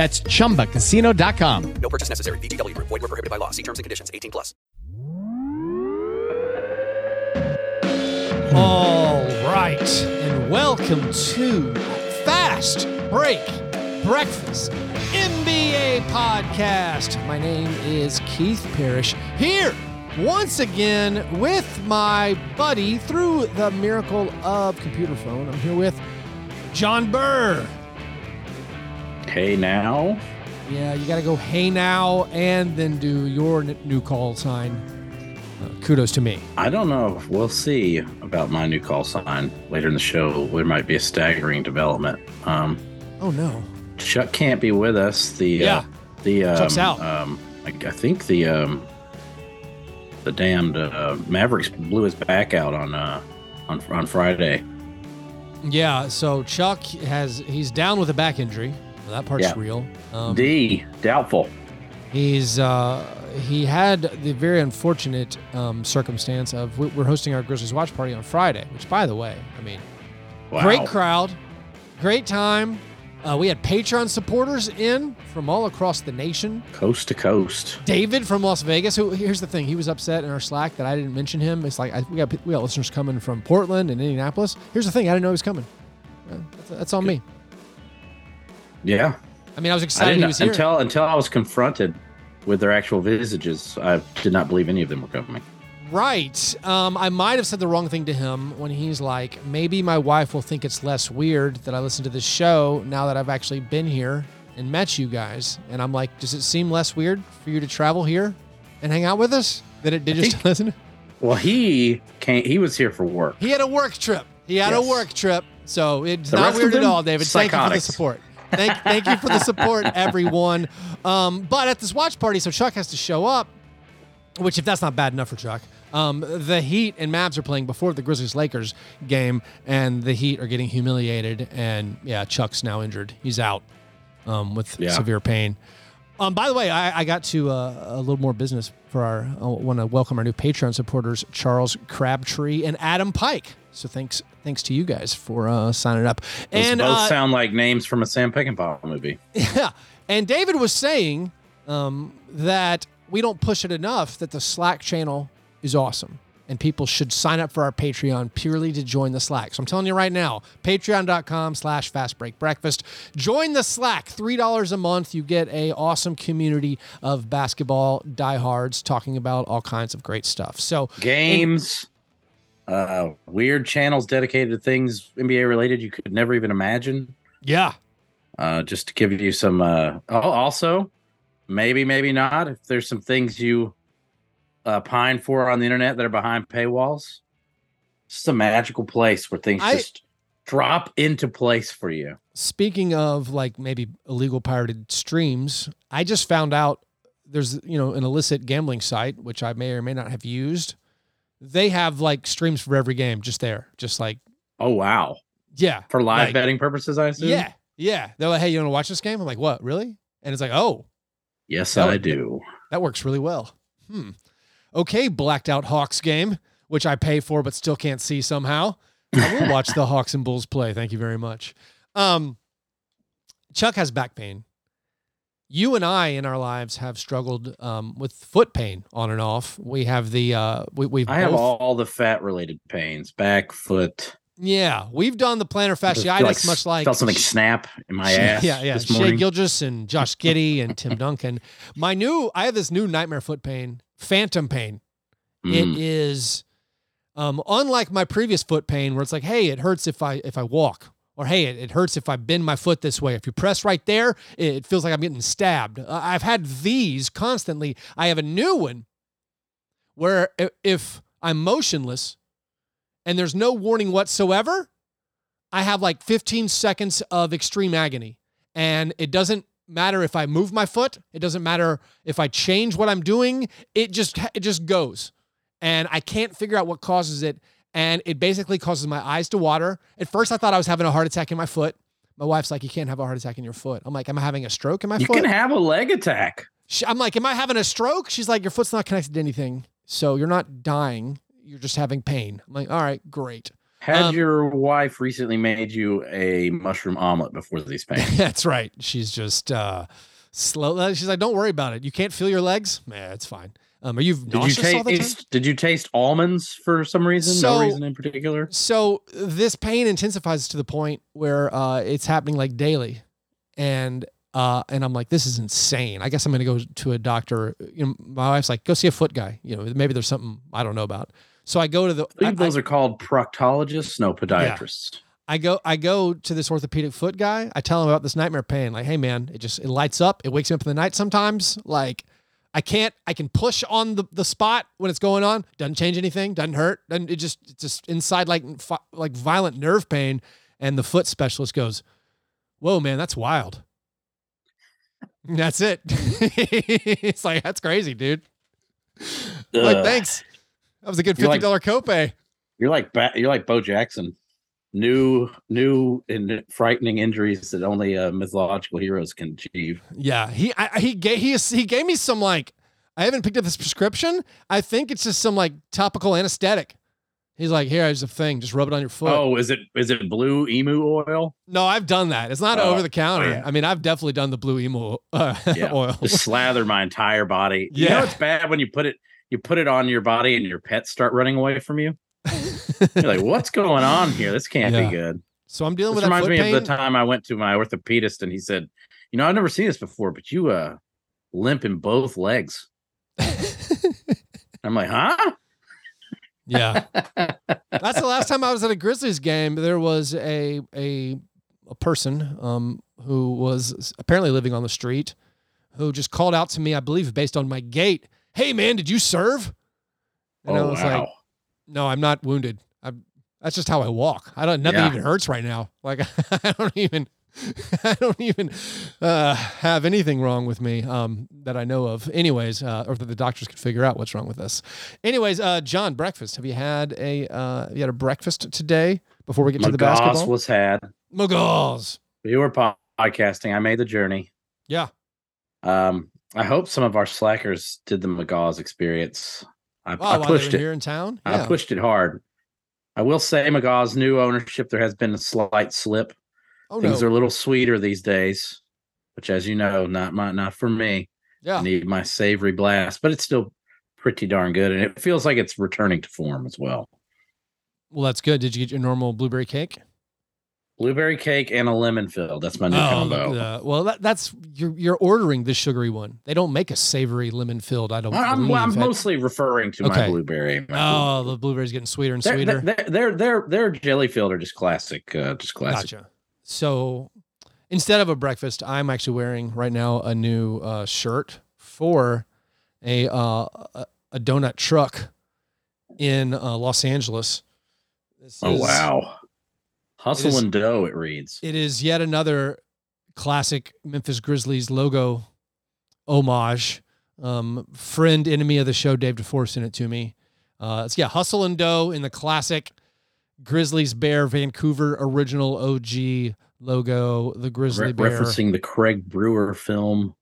That's chumbacasino.com. No purchase necessary. VGW Group. Void were prohibited by law. See terms and conditions. 18 plus. All right, and welcome to Fast Break Breakfast NBA Podcast. My name is Keith Parrish here once again with my buddy through the miracle of computer phone. I'm here with John Burr. Hey now. Yeah, you got to go hey now and then do your n- new call sign. Uh, kudos to me. I don't know. We'll see about my new call sign later in the show. There might be a staggering development. Um, Oh no. Chuck can't be with us. The Yeah. uh, the um, Chuck's out. Um, I, I think the um, the damned uh, Mavericks blew his back out on uh, on on Friday. Yeah, so Chuck has he's down with a back injury. That part's Yeah. real. Um, D doubtful. he's uh, he had the very unfortunate um, circumstance of we- we're hosting our Grizzlies watch party on Friday. Which, by the way, I mean, Wow. great crowd, great time. Uh, we had Patreon supporters in from all across the nation. Coast to coast. David from Las Vegas. Who here's the thing, he was upset in our Slack that I didn't mention him. It's like I, we got we got listeners coming from Portland and Indianapolis. Here's the thing, I didn't know he was coming. Uh, That's, that's on me. Yeah. I mean, I was I excited he was here. until until I was confronted with their actual visages. I did not believe any of them were coming. Right. Um, I might have said the wrong thing to him when he's like, maybe my wife will think it's less weird that I listen to this show now that I've actually been here and met you guys. And I'm like, does it seem less weird for you to travel here and hang out with us than it did just to listen? Well, he came. He was here for work. He had a work trip. He had a work trip. So it's The not weird at all, David. Thank you for the support. Thank, thank you for the support, everyone. Um, but at this watch party, so Chuck has to show up, which, if that's not bad enough for Chuck, um, the Heat and Mavs are playing before the Grizzlies Lakers game, and the Heat are getting humiliated. And yeah, Chuck's now injured. He's out um, with Yeah. severe pain. Um, by the way, I, I got to uh, a little more business for our. I want to welcome our new Patreon supporters, Charles Crabtree and Adam Pike. So thanks, thanks to you guys for uh, signing up. Those and both uh, sound like names from a Sam Peckinpah movie. yeah, and David was saying um, that we don't push it enough that the Slack channel is awesome. And people should sign up for our Patreon purely to join the Slack. So I'm telling you right now, patreon.com slash fast break breakfast. Join the Slack. $3 a month. You get a awesome community of basketball diehards talking about all kinds of great stuff. So Games, uh, weird channels dedicated to things NBA related you could never even imagine. yeah. Uh, just to give you some. Uh, oh, also, maybe, maybe not. If there's some things you uh, pine for on the internet that are behind paywalls, it's a magical place where things I- just drop into place for you. Speaking of like maybe illegal pirated streams, I just found out there's you know an illicit gambling site which I may or may not have used. They have like streams for every game just there, just like Oh wow! yeah, For live like, betting purposes, I assume. Yeah, yeah. They're like, hey, you want to watch this game? I'm like, what? Really? And it's like, oh, Yes, I do. that works really well. hmm, okay, blacked out Hawks game, which I pay for but still can't see somehow. I will watch the Hawks and Bulls play. Thank you very much. Um, Chuck has back pain. You and I in our lives have struggled um, with foot pain on and off. We have the uh, we, we've I have all the fat related pains, back, foot. yeah we've done the plantar fasciitis much like felt something snap in my ass. Yeah, yeah. This Shai. Gilgeous and Josh Giddy and Tim Duncan. My new, I have this new nightmare foot pain, phantom pain. It Mm. is, um, unlike my previous foot pain, where it's like, hey, it hurts if I if I walk, or hey, it, it hurts if I bend my foot this way. If you press right there, it feels like I'm getting stabbed. Uh, I've had these constantly. I have a new one where if I'm motionless and there's no warning whatsoever, I have like 15 seconds of extreme agony. And it doesn't matter if I move my foot, it doesn't matter if I change what I'm doing, it just it just goes. And I can't figure out what causes it and it basically causes my eyes to water. At first I thought I was having a heart attack in my foot. My wife's like, "You can't have a heart attack in your foot." I'm like, "Am I having a stroke in my You foot?" You can have a leg attack. She- I'm like, am I having a stroke? She's like, your foot's not connected to anything. So you're not dying. You're just having pain. I'm like, all right, great. Had Um, your wife recently made you a mushroom omelet before these pains? That's right. She's just uh, slow. She's like, don't worry about it. You can't feel your legs? Yeah, it's fine. Um, are you Did you nauseous all the time? taste? Did you taste almonds for some reason? So- no reason in particular. So this pain intensifies to the point where uh, it's happening like daily, and uh, and I'm like, this is insane. I guess I'm gonna go to a doctor. You know, my wife's like, go see a foot guy. You know, maybe there's something I don't know about. So I go to the. I I- those are called proctologists, no podiatrists. I go I go to this orthopedic foot guy. I tell him about this nightmare pain. Like, hey man, it just it lights up. It wakes me up in the night sometimes. Like, I can't. I can push on the, the spot when it's going on. Doesn't change anything. Doesn't hurt. Doesn't it just it's just inside like like violent nerve pain. And the foot specialist goes, "Whoa, man, that's wild." And That's it. it's like that's crazy, dude. Like, thanks. That was a good You're fifty like- copay. You're like ba- you're like Bo Jackson. New, new, and frightening injuries that only uh, mythological heroes can achieve. Yeah, he I, he gave he he gave me some like I haven't picked up this prescription. I think it's just some like topical anesthetic. He's like, here, here's a thing, just rub it on your foot. Oh, is it is it blue emu oil? No, I've done that. It's not Oh, over the counter. yeah. I mean, I've definitely done the blue emu uh, Yeah. oil. Just slather my entire body. You know Yeah. it's bad when you put it you put it on your body and your pets start running away from you. You're like, what's going on here? This can't Yeah. be good. so I'm dealing This with that reminds foot me pain. of the time I went to my orthopedist and he said, "You know, I've never seen this before, but you uh limp in both legs." I'm like, "Huh?" yeah, that's the last time I was at a Grizzlies game. There was a a a person um, who was apparently living on the street who just called out to me. I believe based on my gait. Hey man, did you serve? And I oh was wow. like, No, I'm not wounded. I'm, that's just how I walk. I don't. Nothing Yeah. even hurts right now. Like I don't even. I don't even uh, have anything wrong with me um, that I know of. Anyways, uh, or that the doctors could figure out what's wrong with us. Anyways, uh, John, breakfast. Have you had a uh, have you had a breakfast today before we get to the basketball? was had. Muggles. We were podcasting. I made the journey. Yeah. Um, I hope some of our slackers did the Magaz experience. I, Oh, I pushed it. here in town. I pushed it hard. I will say, McGaw's new ownership. There has been a slight slip. Oh Things no. are a little sweeter these days, which, as you know, not my not for me. yeah. I need my savory blast, but it's still pretty darn good, and it feels like it's returning to form as well. Well, that's good. Did you get your normal blueberry cake? Blueberry cake and a lemon fill. That's my new combo. the- well, that, that's you're you're ordering the sugary one. They don't make a savory lemon filled. I don't. I'm, believe. I'm mostly referring to Okay. my blueberry. my Oh, the blueberries getting sweeter and They're, sweeter. they're, they're, they're, they're jelly filled are just classic, uh, just classic. Gotcha. So instead of a breakfast, I'm actually wearing right now a new uh, shirt for a uh, a- a donut truck in uh, Los Angeles. This Oh is- wow, hustle is- and dough. It reads. It is yet another classic Memphis Grizzlies logo homage. Um, friend, enemy of the show, Dave DeFore sent it to me. Uh, it's yeah, Hustle and Dough in the classic Grizzlies Bear Vancouver original OG logo, the Grizzly Re- Bear. referencing the Craig Brewer film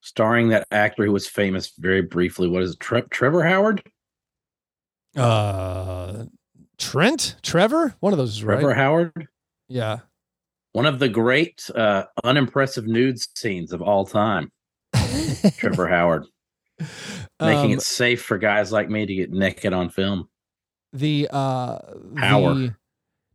starring that actor who was famous very briefly. What is it? Tre- Trevor Howard? Uh, Trent, Trevor, one of those is Trevor right. Howard? Yeah. One of the great uh, unimpressive nude scenes of all time. Trevor Howard. Making Um, it safe for guys like me to get naked on film. the uh Howard. the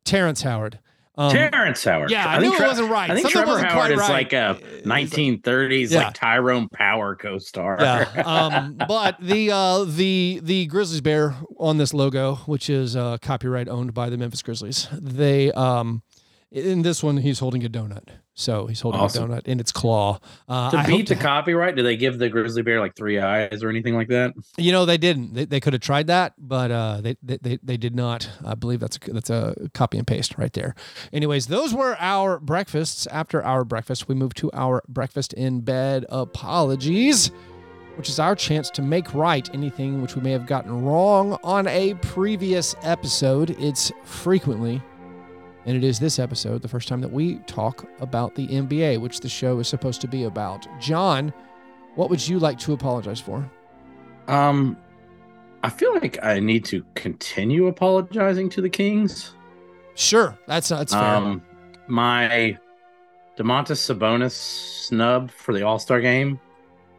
Terrence Howard. Um, Terrence Howard. yeah, I knew it wasn't right. I think Something Trevor wasn't Howard quite is right. like a 1930s Yeah. like Tyrone Power co-star. yeah. Um, but the uh, the the Grizzlies bear on this logo, which is uh, copyright owned by the Memphis Grizzlies, they um, in this one he's holding a donut. So he's holding Awesome. a donut in its claw. Uh, to I beat the to- copyright, do they give the grizzly bear like three eyes or anything like that? You know, they didn't. They, they could have tried that, but uh, they, they they they did not. I believe that's a, that's a copy and paste right there. Anyways, those were our breakfasts. After our breakfast, we moved to our breakfast in bed apologies, which is our chance to make right anything which we may have gotten wrong on a previous episode. It's frequently. And it is this episode, the first time that we talk about the NBA, which the show is supposed to be about. John, what would you like to apologize for? Um, I feel like I need to continue apologizing to the Kings. Sure, that's that's fair. Um, my Domantas Sabonis snub for the All Star game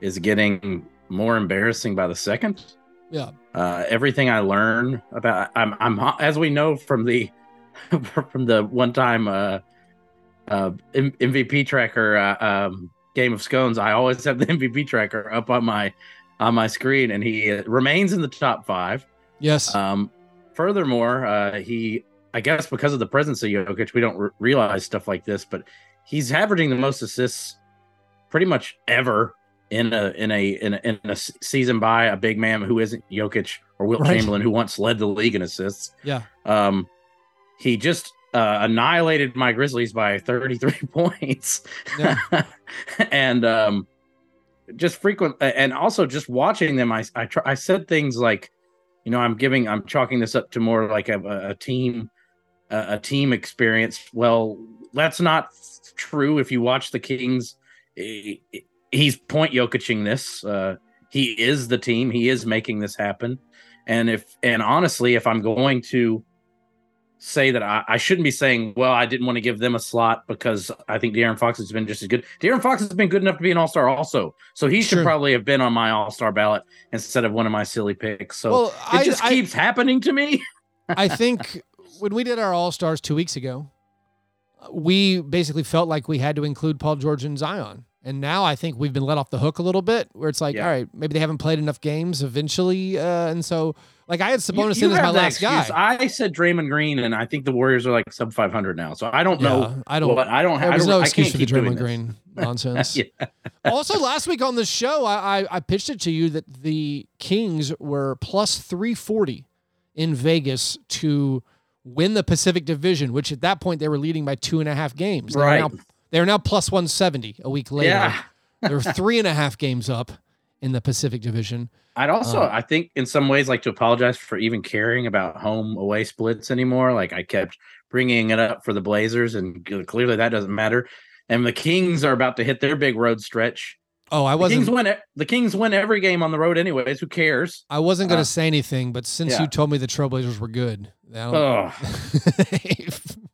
is getting more embarrassing by the second. yeah, Uh, everything I learn about, I'm, I'm, as we know from the, from the one time uh, uh, M- MVP tracker uh, um, game of scones, I always have the MVP tracker up on my, on my screen, and he uh, remains in the top five. yes, Um, furthermore, uh, he, I guess, because of the presence of Jokic, we don't re- realize stuff like this, but he's averaging the most assists pretty much ever in a in a in a, in a season by a big man who isn't Jokic or Wilt Right. Chamberlain, who once led the league in assists. yeah. Um, he just uh, annihilated my Grizzlies by 33 points, Yeah. and um, just frequent, and also just watching them. I I, try, I said things like, you know, I'm giving, I'm chalking this up to more like a, a team, a, a team experience. Well, that's not true. If you watch the Kings, he- he's point Jokicing this. Uh, he is the team. He is making this happen. And if and honestly, if I'm going to say that I, I shouldn't be saying, well, I didn't want to give them a slot because I think De'Aaron Fox has been just as good. De'Aaron Fox has been good enough to be an All Star also, so he should probably have been on my All Star ballot instead of one of my silly picks. So Well, it I- just I- keeps happening to me. I think when we did our All Stars two weeks ago, we basically felt like we had to include Paul George and Zion. And now I think we've been let off the hook a little bit, where it's like, Yeah. all right, maybe they haven't played enough games eventually, uh, and so like I had You- Sabonis you in as my last guy. I said Draymond Green, and I think the Warriors are like sub 500 now. So I don't know. I don't. What, I don't. there I was don't, no excuse can't for the Draymond. Green nonsense. yeah. also, last week on the show, I, I I pitched it to you that the Kings were plus three forty in Vegas to win the Pacific Division, which at that point they were leading by two and a half games. They are Right. now they are now plus one seventy a week later. Yeah. They're three and a half games up in the Pacific Division. I'd also, Uh, I think, in some ways, like to apologize for even caring about home away splits anymore. Like I kept bringing it up for the Blazers, and clearly that doesn't matter. And the Kings are about to hit their big road stretch. Oh, I wasn't. Kings win. The Kings win every game on the road, anyways. Who cares? I wasn't going to uh, say anything, but since yeah. you told me the Trailblazers were good, now Oh,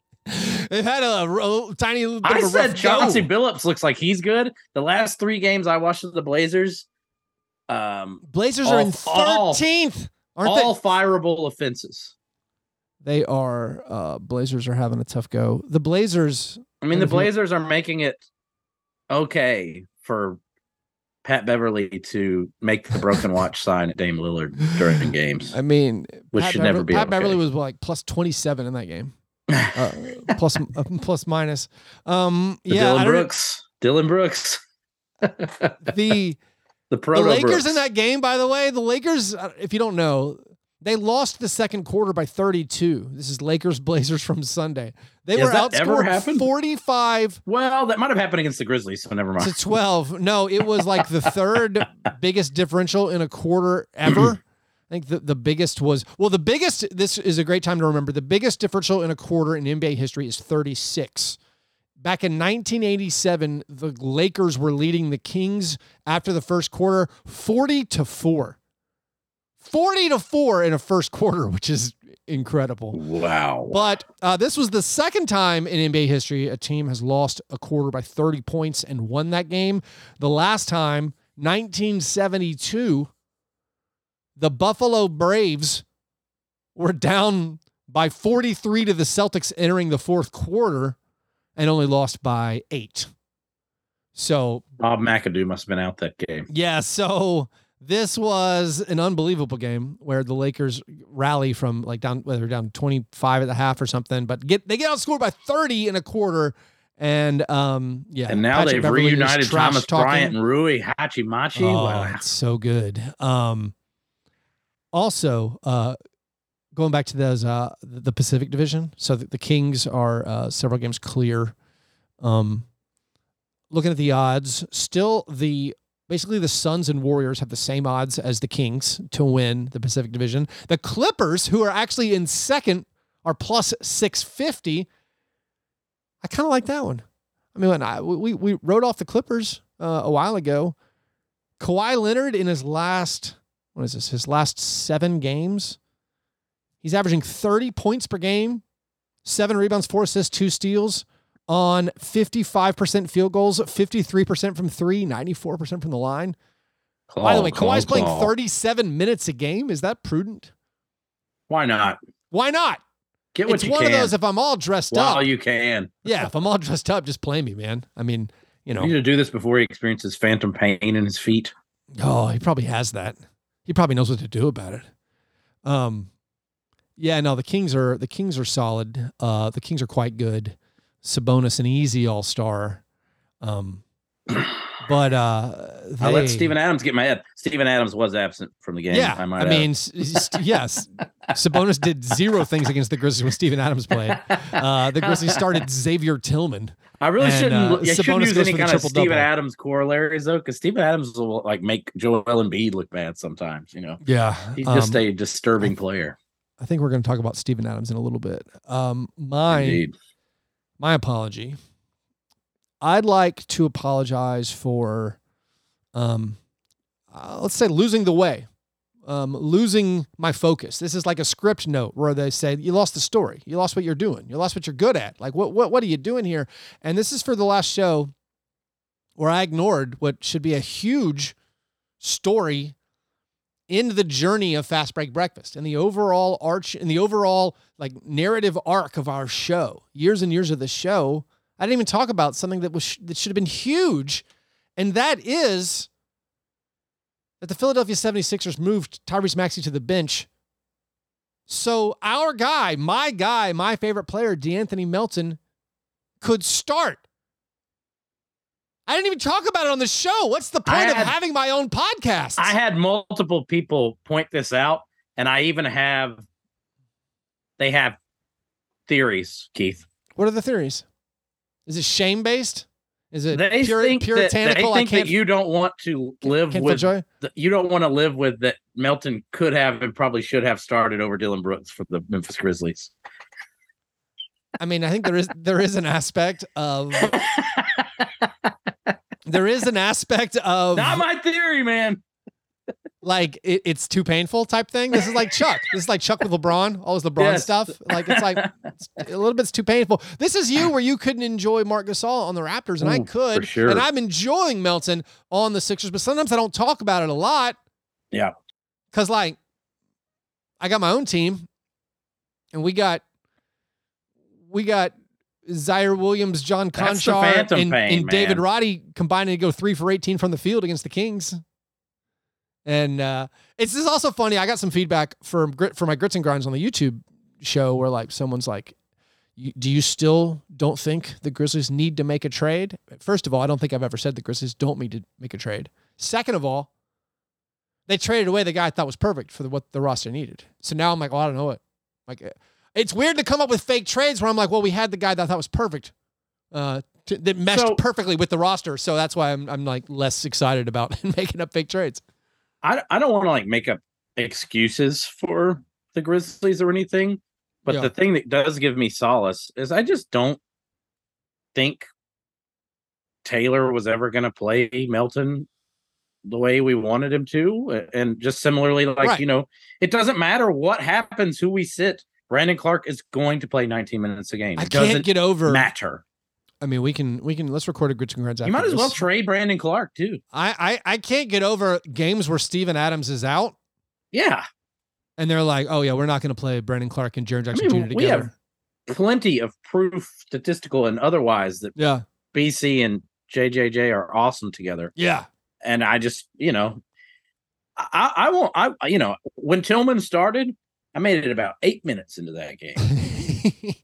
they've, had a, ro- tiny bit I of a said Chauncey go. Billups looks like he's good. The last three games I watched of the Blazers, um, Blazers all- are in thirteenth, aren't all they? fireable offenses. They are. Uh, Blazers are having a tough go. The Blazers. I mean, the Blazers are making it okay for Pat Beverley to make the broken watch sign at Dame Lillard during the games. I mean, Which Pat should never be Pat okay. Beverley was like plus twenty seven in that game. Uh, plus, uh, plus minus. Um, yeah, Dillon Brooks. Dillon Brooks. the the the Lakers Brooks. in that game, by the way, the Lakers, uh, if you don't know, they lost the second quarter by 32. This is Lakers Blazers from Sunday. They Has were that ever outscored happened? 45 Well, that might have happened against the Grizzlies, so never mind. to mind. 12. No, it was like the third biggest differential in a quarter ever. I think the, the biggest was, well, the biggest, this is a great time to remember. The biggest differential in a quarter in NBA history is 36. Back in 1987, the Lakers were leading the Kings after the first quarter 40 to 4. 40 to 4 in a first quarter, which is incredible. Wow. But uh, this was the second time in NBA history a team has lost a quarter by 30 points and won that game. The last time, 1972, the Buffalo Braves were down by 43 to the Celtics entering the fourth quarter and only lost by eight. So, Bob McAdoo must have been out that game. yeah, so this was an unbelievable game where the Lakers rally from like down whether down 25 at the half or something, but get they get outscored by 30 in a quarter. And um yeah. And now Patrick they've Beverley is reunited Thomas talking. Bryant and Rui Hachimura. Oh, wow. it's so good. Um, also, uh, going back to those uh, the Pacific Division, so the, the Kings are uh, several games clear. Um, looking at the odds, still the basically the Suns and Warriors have the same odds as the Kings to win the Pacific Division. The Clippers, who are actually in second, are plus six fifty. I kind of like that one. I mean, when I, we we wrote off the Clippers uh, a while ago. Kawhi Leonard in his last what is this? His last seven games, he's averaging 30 points per game, seven rebounds, four assists, two steals on 55% field goals, 53% from three, 94% from the line. By the Claw, way, claw, Kawhi's playing 37 minutes a game. Is that prudent? Why not? Why not? Get what it's you one can. of those if I'm all dressed while up. you can. yeah, if I'm all dressed up, just play me, man. I mean, you know. You need to do this before he experiences phantom pain in his feet. Oh, he probably has that. He probably knows what to do about it. Um, yeah, no, the Kings are the Kings are solid. Uh, the Kings are quite good. Sabonis an easy All Star. Um, but uh, I let Steven Adams get my head. Steven Adams was absent from the game. Yeah, I I, mean, yes, Sabonis did zero things against the Grizzlies when Steven Adams played. Uh, the Grizzlies started Xavier Tillman. I really and, shouldn't. uh, shouldn't use any kind of triple-double. Steven Adams corollaries though, because Steven Adams will like make Joel Embiid look bad sometimes. You know, Yeah, he's just um, a disturbing player. I think we're going to talk about Steven Adams in a little bit. Um, my Indeed. my apology. I'd like to apologize for, um, uh, let's say losing the way, um, losing my focus. This is like a script note where they say you lost the story, you lost what you're doing, you lost what you're good at. Like what what what are you doing here? And this is for the last show where I ignored what should be a huge story in the journey of fast break breakfast and the overall arch and the overall like narrative arc of our show years and years of the show i didn't even talk about something that was that should have been huge and that is that the philadelphia 76ers moved tyrese maxey to the bench so our guy my guy my favorite player deanthony melton could start I didn't even talk about it on the show. What's the point of having my own podcast? I had multiple people point this out, and I even have. They have theories, Keith. What are the theories? Is it shame based? Is it They pure, think that, they puritanical? think I can't, that you don't want to live can't with. The, you don't want to live with that. Melton could have and probably should have started over Dillon Brooks for the Memphis Grizzlies. I mean, I think there is there is an aspect of there is an aspect of Not my theory, man. Like it, it's too painful type thing. This is like Chuck. This is like Chuck with LeBron, all his LeBron Yes. stuff. Like it's like it's a little bit's too painful. This is you where you couldn't enjoy Marc Gasol on the Raptors, and I could, for sure. and I'm enjoying Melton on the Sixers, but sometimes I don't talk about it a lot. Yeah. Cause like I got my own team and we got we got Ziaire Williams, John Konchar, and, pain, and David. Roddy combining to go three for 18 from the field against the Kings. And uh, it's this is also funny. I got some feedback for grit for my grits and grinds on the YouTube show where like someone's like, "Do you still don't think the Grizzlies need to make a trade?" First of all, I don't think I've ever said the Grizzlies don't need to make a trade. Second of all, they traded away the guy I thought was perfect for the, what the roster needed. So now I'm like, well, I don't know what. Like, uh, it's weird to come up with fake trades where I'm like, well, we had the guy that I thought was perfect, uh, to, that meshed So- perfectly with the roster. So that's why I'm I'm like less excited about making up fake trades. I I don't want to like make up excuses for the Grizzlies or anything, but Yeah. the thing that does give me solace is I just don't think Taylor was ever going to play Melton the way we wanted him to. And just similarly, like, Right. you know, it doesn't matter what happens, who we sit. Brandon Clarke is going to play 19 minutes a game. I It doesn't can't get over. matter. I mean, we can we can let's record a grits and grunts. You might as well this. trade Brandon Clarke too. I, I I can't get over games where Steven Adams is out Yeah. and they're like, oh yeah, we're not going to play Brandon Clarke and Jaren I Jackson mean, Jr. we together. have plenty of proof, statistical and otherwise, that yeah, BC and JJJ are awesome together. yeah. and I just, you know, I, I won't, I, you know, when Tillman started, I made it about eight minutes into that game.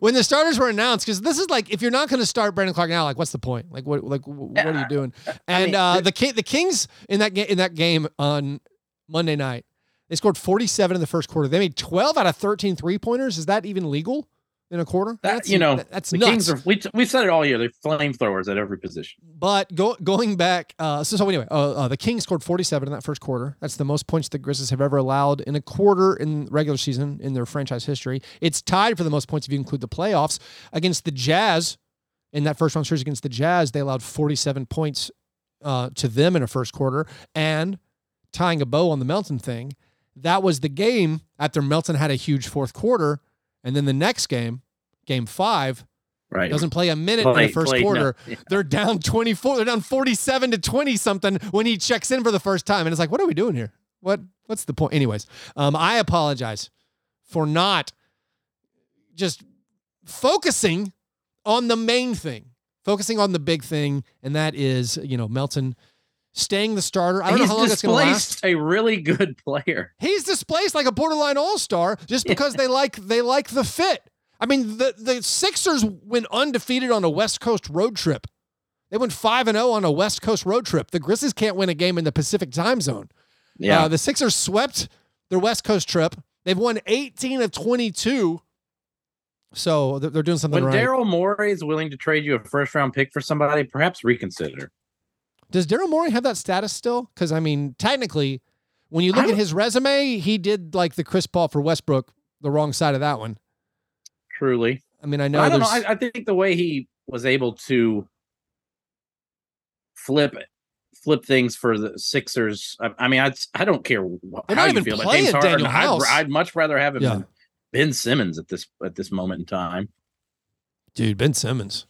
when the starters were announced, because this is like, if you're not going to start Brandon Clarke now, like, what's the point? Like, what, like, wh- what are you doing? And mean, uh, the- the Ki- the Kings in that game in that game on Monday night, they scored 47 in the first quarter. They made 12 out of 13 three pointers. Is that even legal in a quarter? That, That's you know, that- that's the nuts. Kings are, we, we've said it all year. They're flamethrowers at every position. But go, going back, uh, so, so anyway, uh, uh, the Kings scored 47 in that first quarter. That's the most points the Grizzlies have ever allowed in a quarter in regular season in their franchise history. It's tied for the most points if you include the playoffs against the Jazz. In that first round series against the Jazz, they allowed 47 points uh, to them in a first quarter. And tying a bow on the Melton thing, that was the game after Melton had a huge fourth quarter. And then the next game, game five, Right. doesn't play a minute in the first played no- quarter. yeah. They're down 24. They're down 47 to 20 something when he checks in for the first time. And it's like, what are we doing here? What what's the point? Anyways, um, I apologize for not just focusing on the main thing, focusing on the big thing, and that is, you know, Melton staying the starter. I don't He's know how long it's gonna last. displaced a really good player. He's displaced like a borderline all-star just because they like they like the fit. I mean, the the Sixers went undefeated on a West Coast road trip. They went 5 and 0 on a West Coast road trip. The Grizzlies can't win a game in the Pacific time zone. Yeah. Uh, the Sixers swept their West Coast trip. They've won 18 of 22. So they're they're doing something when right. Daryl Morey is willing to trade you a first round pick for somebody, perhaps reconsider. Does Daryl Morey have that status still? Because I mean, technically, when you look at his resume, he did like the Chris Paul for Westbrook, the wrong side of that one. Truly. I mean, I know I don't know. I, I think the way he was able to flip it, flip things for the Sixers. I, I mean, I I don't care wh- how you feel about James Harden. I'd, I'd much rather have him Yeah. than Ben Simmons at this at this moment in time. dude Ben Simmons.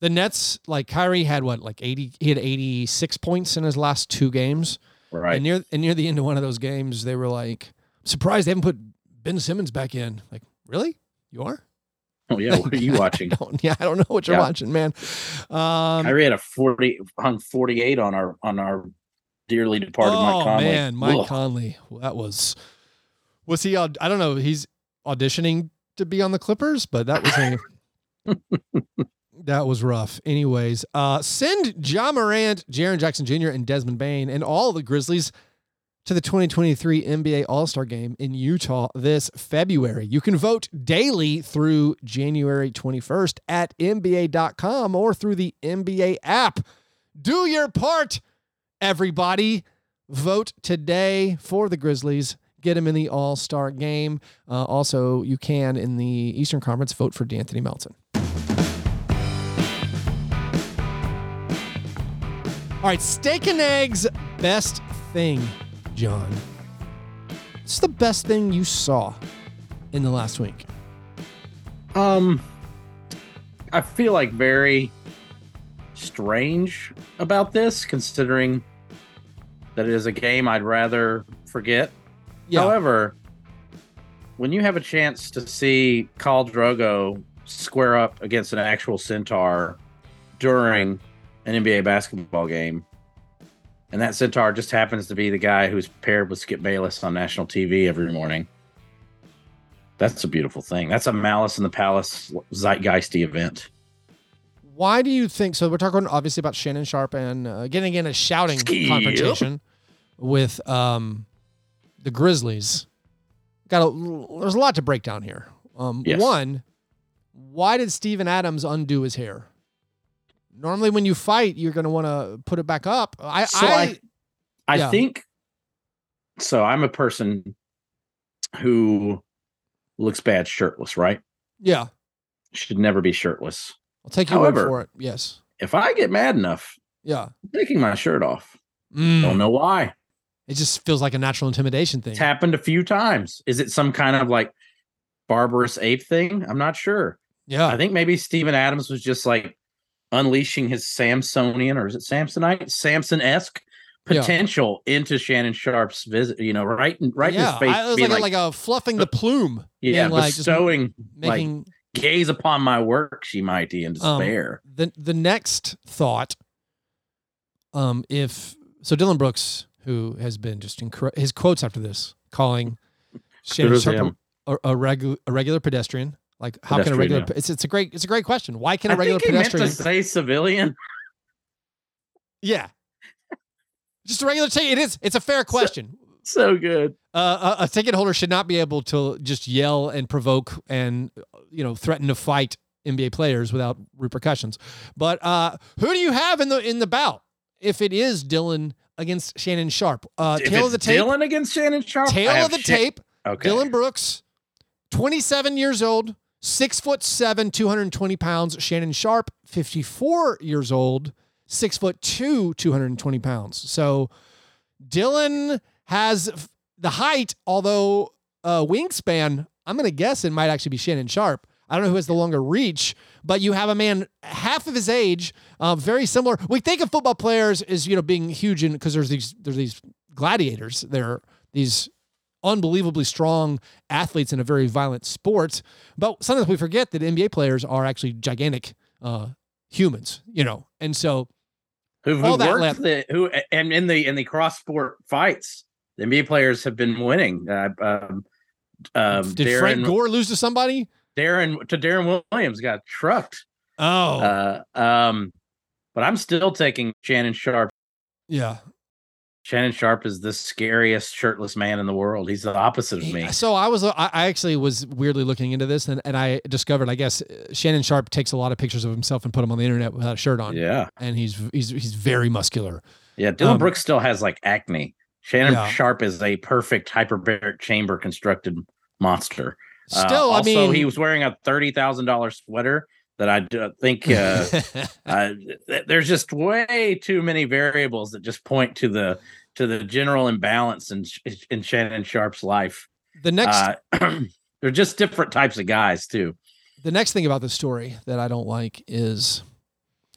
The Nets, like Kyrie had what, like 80, he had 86 points in his last two games. Right. And near and near the end of one of those games, they were like, surprised they haven't put Ben Simmons back in. Like, really? You are? oh yeah. What are you watching? I yeah, I don't know what you're Yeah. watching, man. Um, Kyrie had a forty hung forty eight on our on our dearly departed oh Mike Conley. man, Mike Ugh. Conley. That was was he? I don't know. He's auditioning to be on the Clippers, but that was a that was rough. Anyways, uh, send Ja Morant, Jaren Jackson Jr., and Desmond Bane, and all the Grizzlies to the 2023 NBA All Star Game in Utah this February. You can vote daily through January 21st at NBA.com or through the NBA app. Do your part, everybody. Vote today for the Grizzlies. Get them in the All Star game. Uh, also, you can in the Eastern Conference vote for De'Anthony Melton. All right, steak and eggs, best thing, John. What's the best thing you saw in the last week? Um, I feel like very strange about this, considering that it is a game I'd rather forget. However, when you have a chance to see Khal Drogo square up against an actual centaur during an NBA basketball game, and that centaur just happens to be the guy who's paired with Skip Bayless on national TV every morning. That's a beautiful thing. That's a Malice in the Palace zeitgeisty event. Why do you think so? We're talking obviously about Shannon Sharpe and uh, getting in a shouting Skip. confrontation with um, the Grizzlies. Got a, there's a lot to break down here. Um, Yes. One, why did Steven Adams undo his hair? Normally, when you fight, you're going to want to put it back up. I, So I, I- I Yeah. think so. I'm a person who looks bad shirtless, right? yeah, Should never be shirtless. I'll take your However- word for it. Yes. if I get mad enough, Yeah. I'm taking my shirt off. Mm. Don't know why. It just feels like a natural intimidation thing. It's happened a few times. Is it some kind of like barbarous ape thing? I'm not sure. yeah. I think maybe Steven Adams was just like unleashing his Samsonian or is it Samsonite, Samson esque Yeah. potential into Shannon Sharpe's visit. You know, right, in- right in his face, I, it was like, like, a, like a fluffing the plume. yeah, like bestowing, like making gaze upon my work, she mighty in Um, despair. the the next thought um if so dillon brooks who has been just incredible his quotes after this calling Shannon Sharpe a, a, regu- a regular pedestrian like how can a regular yeah. it's, it's a great it's a great question why can a I regular think he meant pedestrian to say civilian. yeah just a regular ticket it is it's a fair question So good. uh, a, a ticket holder should not be able to just yell and provoke and you know threaten to fight NBA players without repercussions. But uh, who do you have in the in the bout? If it is Dillon against Shannon Sharpe, uh, If tail of the tape, Dillon against Shannon Sharpe. I tail have of the shit- tape. Okay. Dillon Brooks, twenty seven years old, six foot seven, two hundred and twenty pounds. Shannon Sharpe, fifty four years old, six foot two, two hundred and twenty pounds. So Dillon has the height, although uh, wingspan, I'm going to guess it might actually be Shannon Sharpe. I don't know who has the longer reach, but you have a man half of his age, uh, very similar. We think of football players as you know being huge in because there's these there's these gladiators. They're these unbelievably strong athletes in a very violent sport. But sometimes we forget that NBA players are actually gigantic uh, humans, you know, and so who, all who that left- the who and in the in the cross sport fights, the NBA players have been winning. Uh, um, um, did Deron, Frank Gore lose to somebody? Deron to Deron Williams got trucked. Oh, Uh, um, but I'm still taking Shannon Sharpe. yeah. Shannon Sharpe is the scariest shirtless man in the world. He's the opposite of me. So I was, I I actually was weirdly looking into this, and, and I discovered, I guess, uh, Shannon Sharpe takes a lot of pictures of himself and put them on the internet without a shirt on, Yeah, and he's he's he's very muscular. yeah. Dillon Um, Brooks still has like acne. Shannon Yeah. Sharp is a perfect hyperbaric chamber constructed monster. Uh, Still, I also, mean, he was wearing a thirty thousand dollars sweater that I think uh, uh, there's just way too many variables that just point to the to the general imbalance in in Shannon Sharpe's life. the next Uh, they're just different types of guys too. the next thing about the story that I don't like is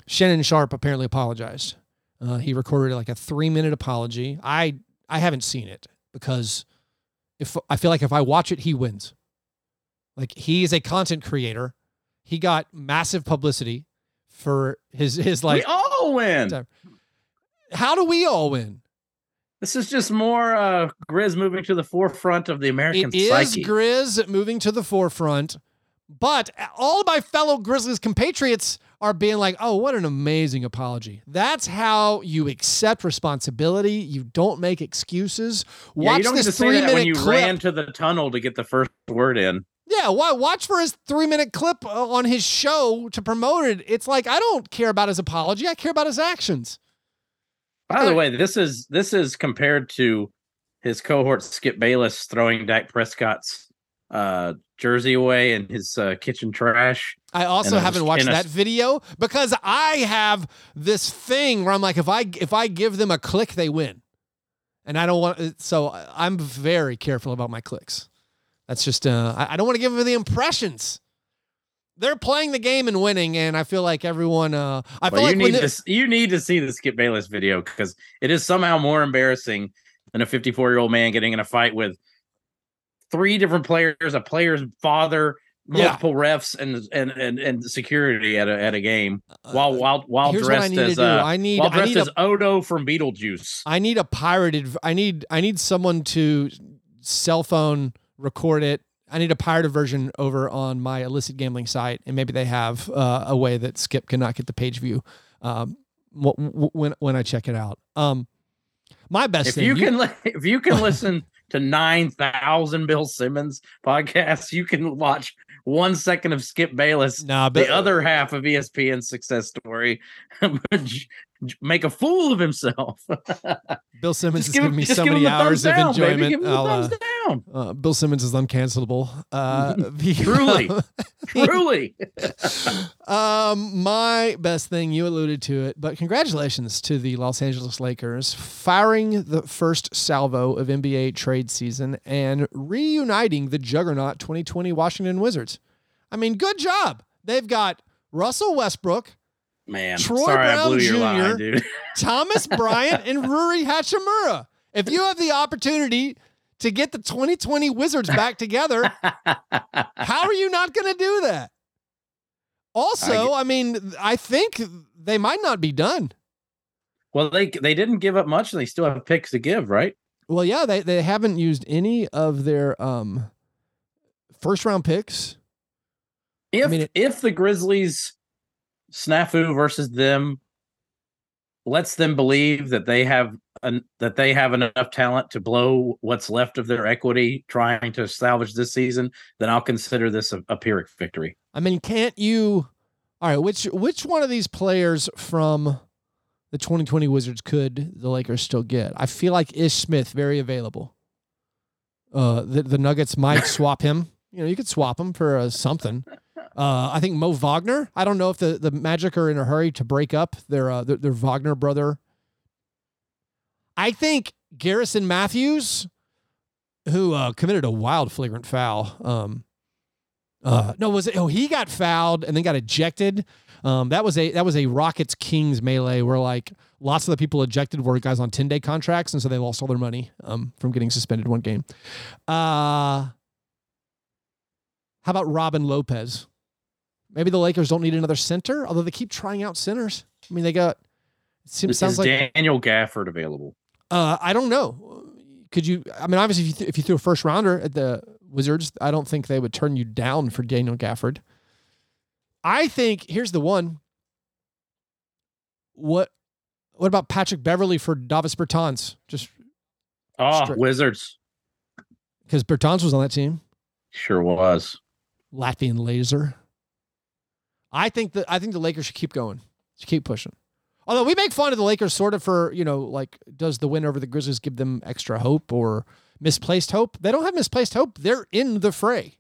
Shannon Sharpe apparently apologized. Uh, he recorded like a three minute apology. I I haven't seen it because if I feel like if I watch it, he wins. Like he is a content creator. He got massive publicity for his his like. we all win. How do we all win? This is just more uh, Grizz moving to the forefront of the American It is psyche. Grizz moving to the forefront, but all of my fellow Grizzlies compatriots are being like, "Oh, what an amazing apology!" That's how you accept responsibility. You don't make excuses. yeah, Watch you don't this three that minute when you clip. ran to the tunnel to get the first word in. Yeah, wa- watch for his three minute clip uh, on his show to promote it. It's like I don't care about his apology. I care about his actions. By the Uh, way, this is this is compared to his cohort Skip Bayless throwing Dak Prescott's uh, jersey away in his uh, kitchen trash. I also And haven't watched a- that video because I have this thing where I'm like, if I if I give them a click, they win, and I don't want. So I'm very careful about my clicks. That's just uh, I, I don't want to give them the impressions. They're playing the game and winning, and I feel like everyone. Uh, I feel Well, you like need to you need to see the Skip Bayless video because it is somehow more embarrassing than a 54 year old man getting in a fight with three different players, a player's father, Yeah. multiple refs, and and and and security at a at a game while uh, while while here's what I dressed as uh, I need while I dressed need a as Otho from Beetlejuice. I need a pirated. I need I need someone to cell phone record it. I need a pirated version over on my illicit gambling site, and maybe they have uh, a way that Skip cannot get the page view um, wh- wh- when when I check it out. Um, my best if thing. you can li- if you can listen to 9000 bill simmons podcasts you can watch one second of skip bayless nah, but the other half of espn's success story make a fool of himself Bill Simmons has give given him- me so many hours of down, enjoyment. Uh, down. Uh, Bill Simmons is uncancelable. Uh, Truly. Truly. um, my best thing, you alluded to it, but congratulations to the Los Angeles Lakers firing the first salvo of NBA trade season and reuniting the juggernaut 2020 Washington Wizards. I mean, good job. They've got Russell Westbrook, Man, Troy sorry I Brown blew your Jr. line, dude. Thomas Bryant, and Rui Hachimura. If you have the opportunity to get the 2020 Wizards back together, how are you not going to do that? Also, I, mean, I think they might not be done. Well, they they didn't give up much, and they still have picks to give, right? Well, yeah, they they haven't used any of their um first round picks. If mean, it- if the Grizzlies snafu versus them lets them believe that they have an, that they have enough talent to blow what's left of their equity trying to salvage this season, then I'll consider this a, a Pyrrhic victory. I mean, can't you? All right, which which one of these players from the 2020 Wizards could the Lakers still get? I feel like Ish Smith very available. Uh, the the Nuggets might swap him. You know, you could swap him for uh, something. Uh, I think Mo Wagner. I don't know if the, the Magic are in a hurry to break up their uh, their, their Wagner brother. I think Garrison Matthews, who uh, committed a wild flagrant foul. Um, uh, no, was it? Oh, he got fouled and then got ejected. Um, that was a that was a Rockets Kings melee where like lots of the people ejected were guys on ten day contracts, and so they lost all their money um, from getting suspended one game. Uh, how about Robin Lopez? Maybe the Lakers don't need another center, although they keep trying out centers. I mean, they got. It seems, Is sounds like Daniel Gafford available? uh, I don't know. Could you? I mean, obviously, if you, th- if you threw a first rounder at the Wizards, I don't think they would turn you down for Daniel Gafford. I think here's the one. What what about Patrick Beverley for Davis Bertans? Just Oh, Straight- Wizards because Bertans was on that team, sure was. Latvian laser. I think that I think the Lakers should keep going, should keep pushing. Although we make fun of the Lakers sort of for you know like does the win over the Grizzlies give them extra hope or misplaced hope? They don't have misplaced hope. They're in the fray.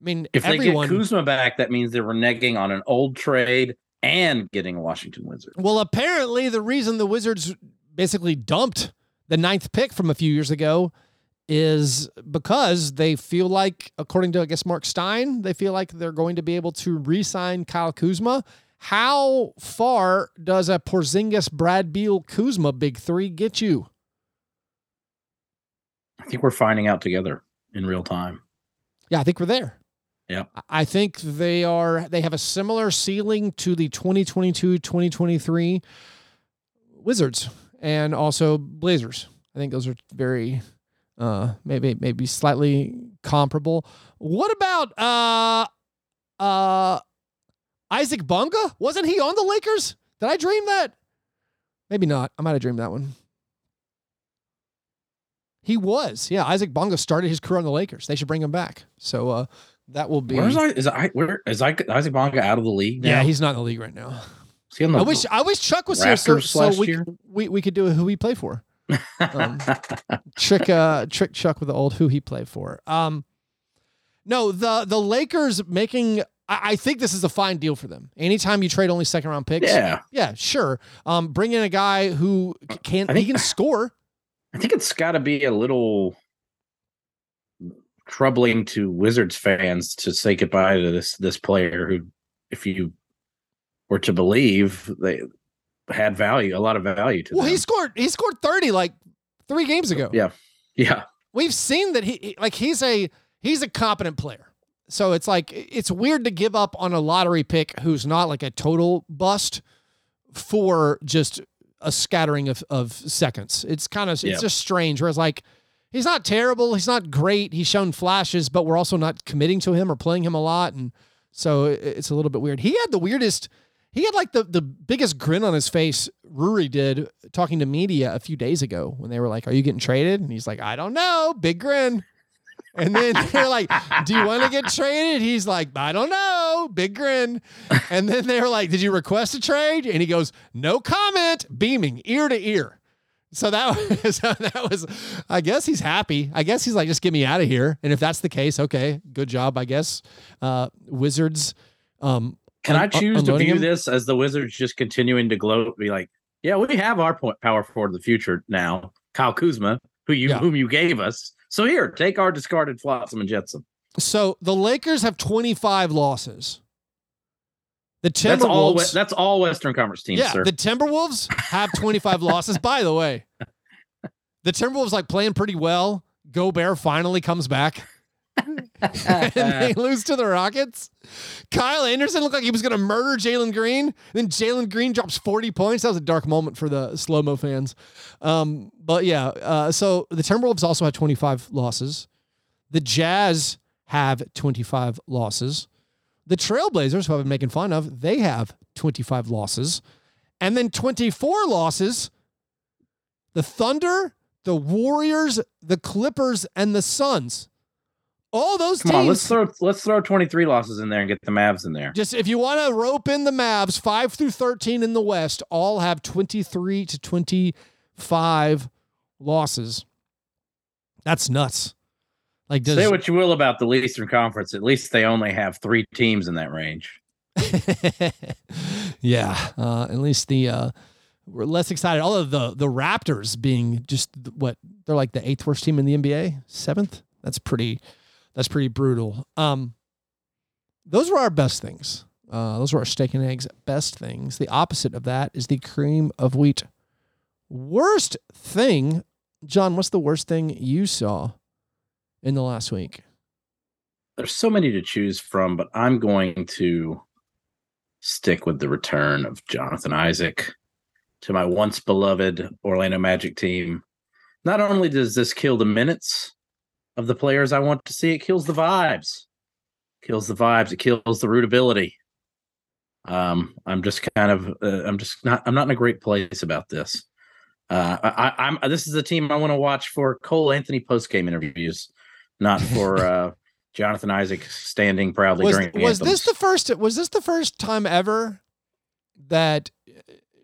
I mean, If everyone. they get Kuzma back, that means they were negging on an old trade and getting a Washington Wizard. Well, apparently, the reason the Wizards basically dumped the ninth pick from a few years ago is because they feel like, according to, I guess, Marc Stein, they feel like they're going to be able to re sign Kyle Kuzma. How far does a Porzingis, Brad Beal, Kuzma big three get you? I think we're finding out together in real time. Yeah, I think we're there. Yeah. I- I think they are they have a similar ceiling to the 2022-2023 Wizards and also Blazers. I think those are very uh maybe maybe slightly comparable. What about uh uh Isaac Bonga? Wasn't he on the Lakers? Did I dream that? Maybe not. I might have dreamed that one. He was. Yeah, Isaac Bonga started his career on the Lakers. They should bring him back. So uh that will be Where's I? Is I? Where is I? Isaac Bonga out of the league? Now? Yeah, he's not in the league right now. Is he on the, I wish I wish Chuck was here so, so we, year? we we could do a who we play for. Um, trick uh trick Chuck with the old who he played for. Um no, the the Lakers making I, think this is a fine deal for them. Anytime you trade only second round picks. yeah, Yeah, sure. Um bring in a guy who can I think- he can score. I think it's got to be a little troubling to Wizards fans to say goodbye to this this player who, if you were to believe, they had value, a lot of value to Well, them. he scored he scored 30 like 3 games ago. yeah, yeah. we've seen that he he- like he's a he's a competent player. So it's like it's weird to give up on a lottery pick who's not like a total bust for just a scattering of, of seconds. It's kind of Yeah. it's just strange. Whereas like he's not terrible, he's not great, he's shown flashes, but we're also not committing to him or playing him a lot, and so it's a little bit weird. He had the weirdest. He had like the the biggest grin on his face. Rui did talking to media a few days ago when they were like, "Are you getting traded?" And he's like, "I don't know." Big grin. And then they're like, "Do you want to get traded?" He's like, "I don't know." Big grin. And then they're like, "Did you request a trade?" And he goes, "No comment." Beaming ear to ear. So that was, so that was, I guess he's happy. I guess he's like, just get me out of here. And if that's the case, okay, good job, I guess. Uh, Wizards. Um, Can I un- choose to view him? this as the Wizards just continuing to gloat? Be like, yeah, we have our point power forward of the future now, Kyle Kuzma, who you Yeah. whom you gave us. So here, take our discarded Flotsam and Jetsam. So the Lakers have 25 losses. The That's all. Timberwolves. That's all Western Conference teams, yeah, sir. the Timberwolves have 25 losses. By the way, the Timberwolves like playing pretty well. Gobert finally comes back. and they lose to the Rockets. Kyle Anderson looked like he was going to murder Jalen Green. Then Jalen Green drops 40 points. That was a dark moment for the slow mo fans. Um, but yeah, uh, so the Timberwolves also had 25 losses. The Jazz have 25 losses. The Trailblazers, who I've been making fun of, they have 25 losses. And then 24 losses. The Thunder, the Warriors, the Clippers, and the Suns. All those Come teams. on, let's throw let's throw twenty three losses in there and get the Mavs in there. Just if you want to rope in the Mavs, five through 13 in the West, all have 23 to 25 losses. That's nuts. Like, does Say what you will about the Eastern Conference, at least they only have three teams in that range. yeah, uh, at least the uh, we're less excited. Although the the Raptors being just what they're like the eighth worst team in the NBA, seventh. That's pretty. That's pretty brutal. Um, those were our best things. Uh, those were our steak and eggs best things. The opposite of that is the cream of wheat worst thing. John, what's the worst thing you saw in the last week? There's so many to choose from, but I'm going to stick with the return of Jonathan Isaac to my once beloved Orlando Magic team. Not only does this kill the minutes of the players I want to see, it kills the vibes. Kills the vibes. It kills the rootability. Um, I'm just kind of, uh, I'm just not, I'm not in a great place about this. Uh, I, I'm. This is a team I want to watch for Cole Anthony post game interviews, not for uh, Jonathan Isaac standing proudly was, during was this the first was this the first time ever that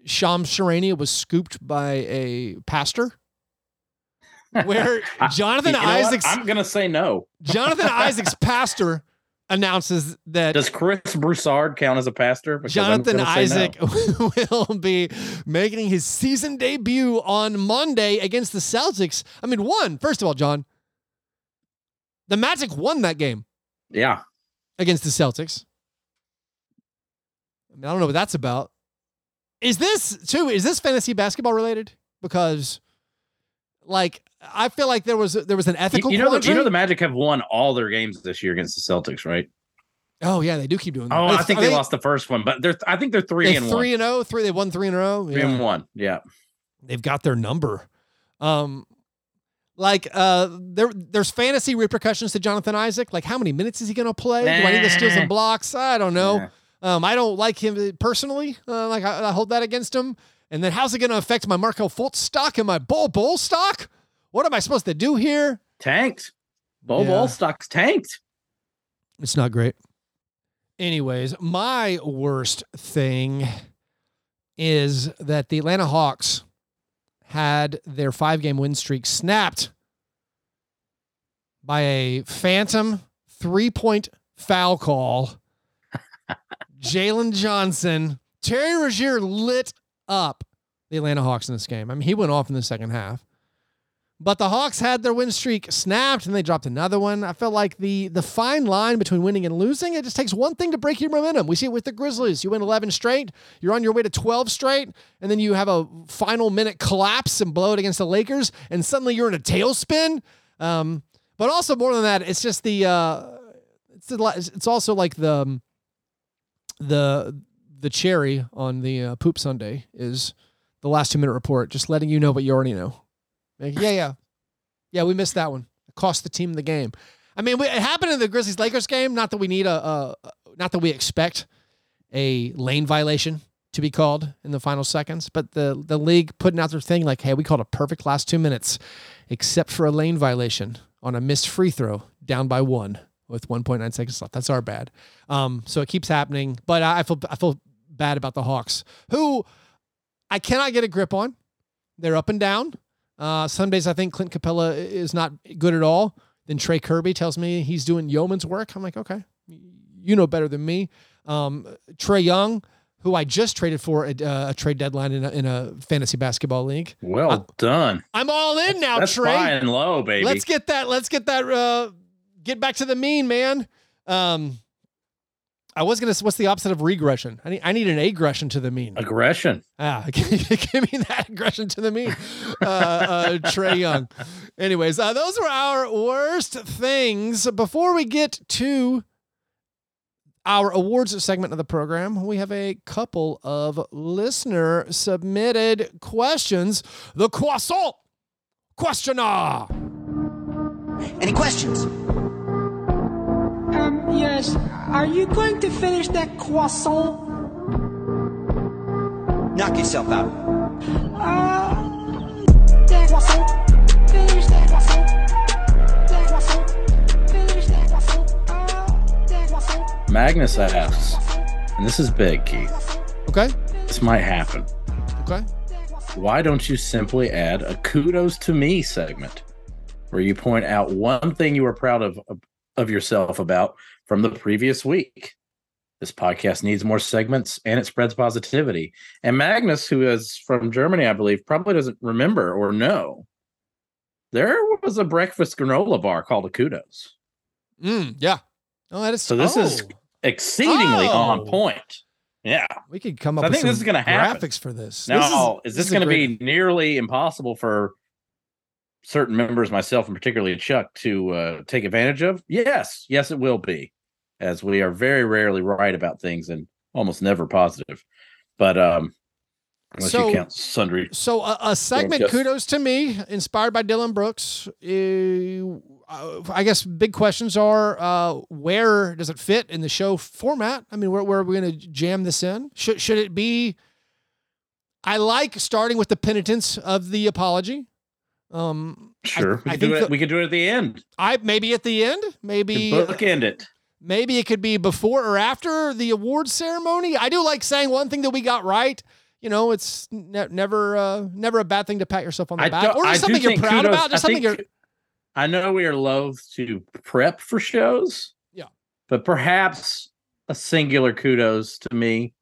Shams Charania was scooped by a pastor? Where Jonathan You know what? Isaac's I'm gonna say no. Jonathan Isaac's pastor announces that Does Chris Broussard count as a pastor? Because Jonathan gonna no. Isaac will be making his season debut on Monday against the Celtics. I mean, one, first of all, John, the Magic won that game Yeah, against the Celtics. I, mean, I don't know what that's about. Is this too? Is this fantasy basketball related? Because, like, I feel like there was there was an ethical. you know, the, you know the Magic have won all their games this year against the Celtics, right? oh yeah, they do keep doing that. Oh, I think are they, lost the first one, but they're I think they're three They and three one. and zero. Three. They won three in a row. Three Yeah. and one. Yeah. they've got their number. Um, like uh, there there's fantasy repercussions to Jonathan Isaac. Like how many minutes is he going to play? Do I need to steal some blocks? I don't know. Yeah. Um, I don't like him personally. Uh, like I, I hold that against him. And then how's it going to affect my Markelle Fultz stock and my Bol Bol stock? What am I supposed to do here? Tanked. Bo Yeah. Ball stock's tanked. It's not great. Anyways, my worst thing is that the Atlanta Hawks had their five game win streak snapped by a phantom three point foul call. Jalen Johnson, Terry Rozier lit up the Atlanta Hawks in this game. I mean, he went off in the second half. But the Hawks had their win streak snapped and they dropped another one. I felt like the the fine line between winning and losing, it just takes one thing to break your momentum. We see it with the Grizzlies. You win 11 straight, you're on your way to 12 straight, and then you have a final minute collapse and blow it against the Lakers, and suddenly you're in a tailspin. Um, but also more than that, it's just the uh, it's it's also like the um, the the cherry on the uh, poop Sunday is the last two minute report, just letting you know what you already know. Like, yeah, yeah, yeah. We missed that one. It cost the team the game. I mean, it happened in the Grizzlies Lakers game. Not that we need a, a, not that we expect a lane violation to be called in the final seconds, but the the league putting out their thing like, hey, we called a perfect last two minutes, except for a lane violation on a missed free throw, down by one with 1.9 seconds left. That's our bad. Um, so it keeps happening, but I, feel I feel bad about the Hawks, who I cannot get a grip on. They're up and down. Uh, some days I think Clint Capela is not good at all. Then Trey Kerby tells me he's doing yeoman's work. I'm like, okay, you know better than me. Um, Trae Young, who I just traded for a, uh, a trade deadline in a, in a fantasy basketball league. Well Uh, done. I'm all in now, That's Trey. flying low, baby. Let's get that. Let's get that. Uh, get back to the mean, man. Um, I was gonna. What's the opposite of regression? I need. I need an aggression to the mean. Aggression. Ah, give me that aggression to the mean. Uh, uh, Trae Young. Anyways, uh, those were our worst things. Before we get to our awards segment of the program, we have a couple of listener submitted questions. The croissant questioner. Any questions? Um, yes. Are you going to finish that croissant? Knock yourself out. Uh, that croissant. Finish that croissant. That croissant. Finish that croissant. Uh, that croissant. Magnus asks, and this is big, Keith. Okay. This might happen. Okay. Why don't you simply add a kudos to me segment where you point out one thing you are proud of of yourself about from the previous week? This podcast needs more segments and it spreads positivity. And Magnus, who is from Germany, I believe, probably doesn't remember or know. There was a breakfast granola bar called a kudos. Mm, yeah. Oh, that is So this is oh, exceedingly Oh. on point. Yeah. We could come So up. I with think this is gonna happen. graphics for this. Now, This is, this, a going to be nearly impossible for certain members, myself and particularly Chuck, to uh, take advantage of? Yes, yes, it will be, as we are very rarely right about things and almost never positive. But um, unless So- you count sundry, So a, a segment, kudos to me, inspired by Dillon Brooks. Uh, I guess big questions are uh, where does it fit in the show format? I mean, where, where are we going to jam this in? Should should it be? I like starting with the penitence of the apology. Um, I- sure, we I could do it. the- we could do it at the end. I maybe at the end, maybe bookend it. maybe it could be before or after the awards ceremony. I do like saying one thing that we got right. You know, it's ne- never uh, never a bad thing to pat yourself on the I back, or just something you're proud kudos- about, just I something think you're. I know we are loath to prep for shows. Yeah. But perhaps a singular kudos to me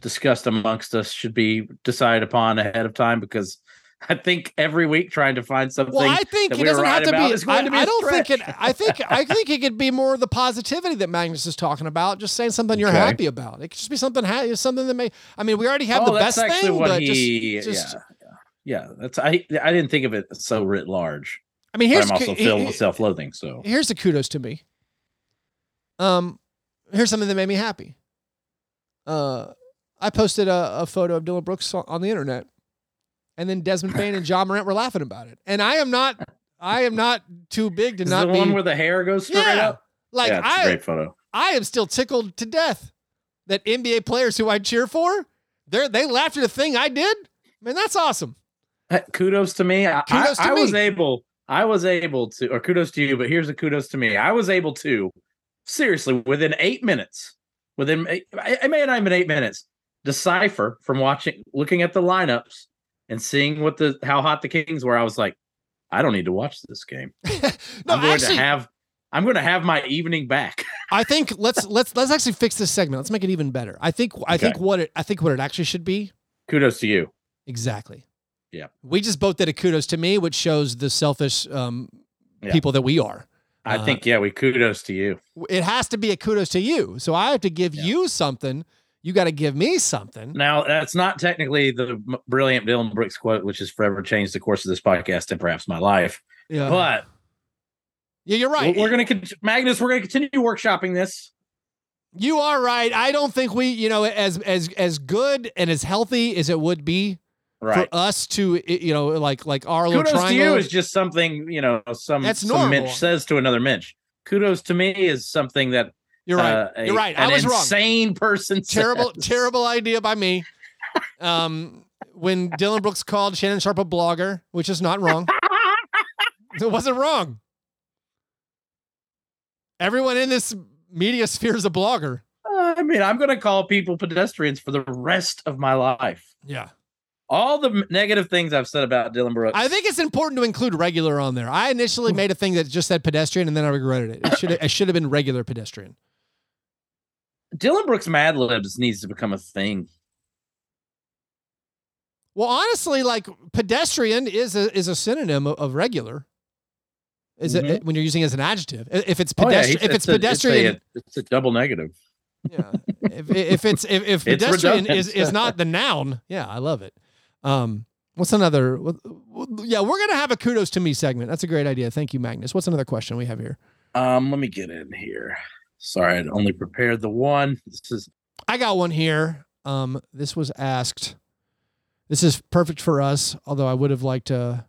discussed amongst us should be decided upon ahead of time because I think every week trying to find something Well, I think that it we doesn't have to be. going I, to be I don't think it. I think I think it could be more the positivity that Magnus is talking about. Just saying something you're Okay. happy about. It could just be something ha- something that may. I mean, we already have oh, the best thing, but he just, just yeah, yeah. That's I I didn't think of it so writ large. I mean, here's I'm also filled with self-loathing, so here's the kudos to me. Um, here's something that made me happy. Uh, I posted a, a photo of Dillon Brooks on the internet, and then Desmond Bane and Ja Morant were laughing about it. And I am not, I am not too big to is not the be one where the hair goes straight yeah. up? Like yeah, it's a I, great photo. I am still tickled to death that NBA players who I cheer for, they they laughed at a thing I did. Man, that's awesome. Kudos to me. I, Kudos I, to I was able. I was able to, or kudos to you. But here's a kudos to me. I was able to, seriously, within eight minutes, within eight- I, I may not even eight minutes, decipher from watching, looking at the lineups and seeing what the how hot the Kings were. I was like, I don't need to watch this game. No, I'm going actually, to have. I'm going to have my evening back. I think let's let's let's actually fix this segment. Let's make it even better. I think I think what it I think what it actually should be kudos to you. exactly. Yeah. We just both did a kudos to me, which shows the selfish um, Yeah. people that we are. I Uh, think yeah, we kudos to you. It has to be a kudos to you. So I have to give you something. You got to give me something. Now, that's not technically the brilliant Dillon Brooks quote, which has forever changed the course of this podcast and perhaps my life. Yeah. But yeah, you're right. we're going to, Magnus, we're going to continue workshopping this. You are right. I don't think we, you know, as as as good and as healthy as it would be Right. for us to, you know, like like our little Kudos to you is just something, you know, some, That's some normal. Mitch says to another Mitch. Kudos to me is something that You're right. uh, a- You're right. I was wrong. insane person terrible, says. terrible idea by me. Um, when Dillon Brooks called Shannon Sharpe a blogger, which is not wrong. it wasn't wrong. Everyone in this media sphere is a blogger. Uh, I mean, I'm going to call people pedestrians for the rest of my life. Yeah. all the negative things I've said about Dillon Brooks. I think it's important to include regular on there. I initially made a thing that just said pedestrian, and then I regretted it. It should it should have been regular pedestrian. Dillon Brooks Mad Libs needs to become a thing. Well, honestly, like pedestrian is a is a synonym of, of regular. Is it Mhm. when you're using it as an adjective? If it's Oh, yeah, pedestrian, if it's, a- pedestrian, it's a, it's a double negative. yeah. If, if it's if, if It's pedestrian redundant. is is not the noun, yeah, I love it. Um, what's another? Yeah, we're gonna have a kudos to me segment. That's a great idea. Thank you, Magnus. What's another question we have here? Um, let me get in here. Sorry, I'd only prepared the one. This is I got one here. Um, this was asked. This is perfect for us, although I would have liked to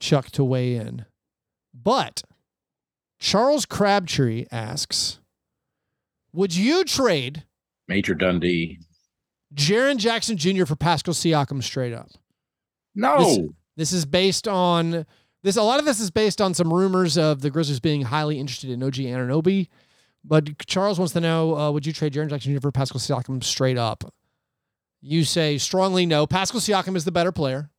Chuck to weigh in. But Charles Crabtree asks, "Would you trade Major Dundee. Jaren Jackson Jr. for Pascal Siakam straight up?" No, This, this is based on this. A lot of this is based on some rumors of the Grizzlies being highly interested in OG Anunoby. But Charles wants to know: uh, Would you trade Jaren Jackson Jr. for Pascal Siakam straight up? You say strongly no. Pascal Siakam is the better player.